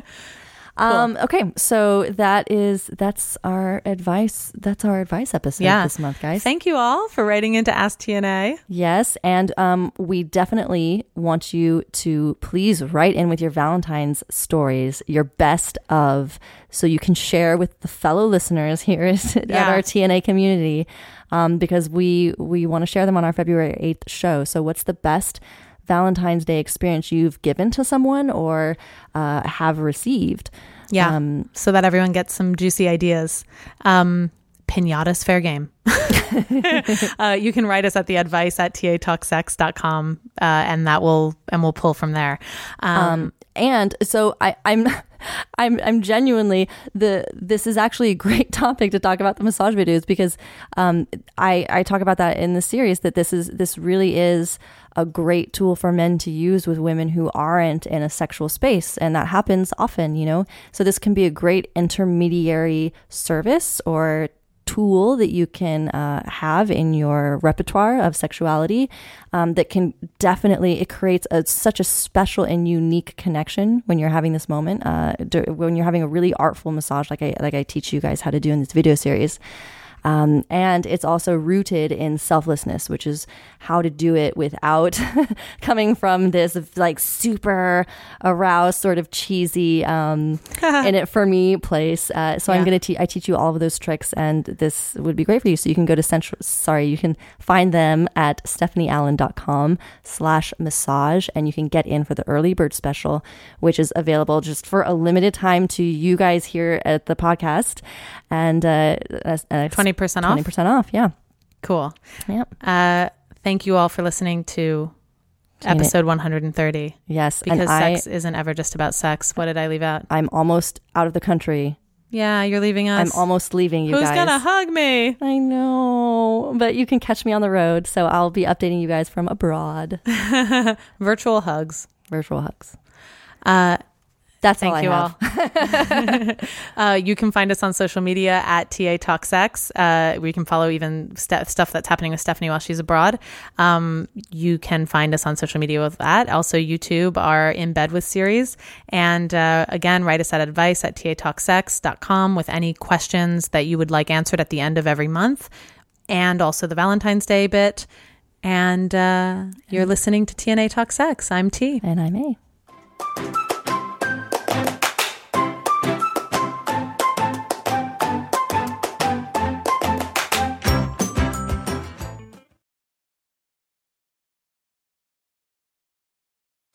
Um, okay, so that is that's our advice. That's our advice episode yeah this month, guys. thank you all for writing into ask tna Yes, and um, we definitely want you to please write in with your Valentine's stories, your best of, so you can share with the fellow listeners here at, at Yeah. our T&A community, um, because we we want to share them on our February eighth show. So, what's the best Valentine's Day experience you've given to someone or uh, have received? Yeah. Um, so that everyone gets some juicy ideas. Um, pinatas fair game. uh, you can write us at the advice at tatalksex.com uh, and that will, and we'll pull from there. Um, Um, and so I, I'm, I'm, I'm genuinely the. This is actually a great topic to talk about the massage videos because um, I, I talk about that in the series that this is this really is a great tool for men to use with women who aren't in a sexual space, and that happens often. You know, so this can be a great intermediary service or tool that you can uh, have in your repertoire of sexuality um, that can definitely it creates a, such a special and unique connection when you're having this moment uh, when you're having a really artful massage like I like I teach you guys how to do in this video series um, and it's also rooted in selflessness, which is how to do it without coming from this like super aroused, sort of cheesy, um, in it for me place. Uh, so I'm going to te- I teach you all of those tricks, and this would be great for you. So you can go to central. Sorry, you can find them at stephanieallen.com slash massage, and you can get in for the early bird special, which is available just for a limited time to you guys here at the podcast, and uh, uh, uh, 20% off? 20% off, yeah. cool. Yep. Uh, thank you all for listening to episode 130 Yes. because I, sex isn't ever just about sex. What did I leave out? I'm almost out of the country. Yeah, you're leaving us. I'm almost leaving you Who's guys. gonna hug me? I know, but you can catch me on the road, so I'll be updating you guys from abroad. Virtual hugs. Virtual hugs. Uh, That's Thank all I you have. all. uh, you can find us on social media at TA Talk Sex. Uh, we can follow even st- stuff that's happening with Stephanie while she's abroad. Um, you can find us on social media with that. Also, YouTube, our In Bed with series. And uh, again, write us at advice at tatalksex.com with any questions that you would like answered at the end of every month. And also the Valentine's Day bit. And uh, you're listening to T&A Talk Sex. I'm T. And I may.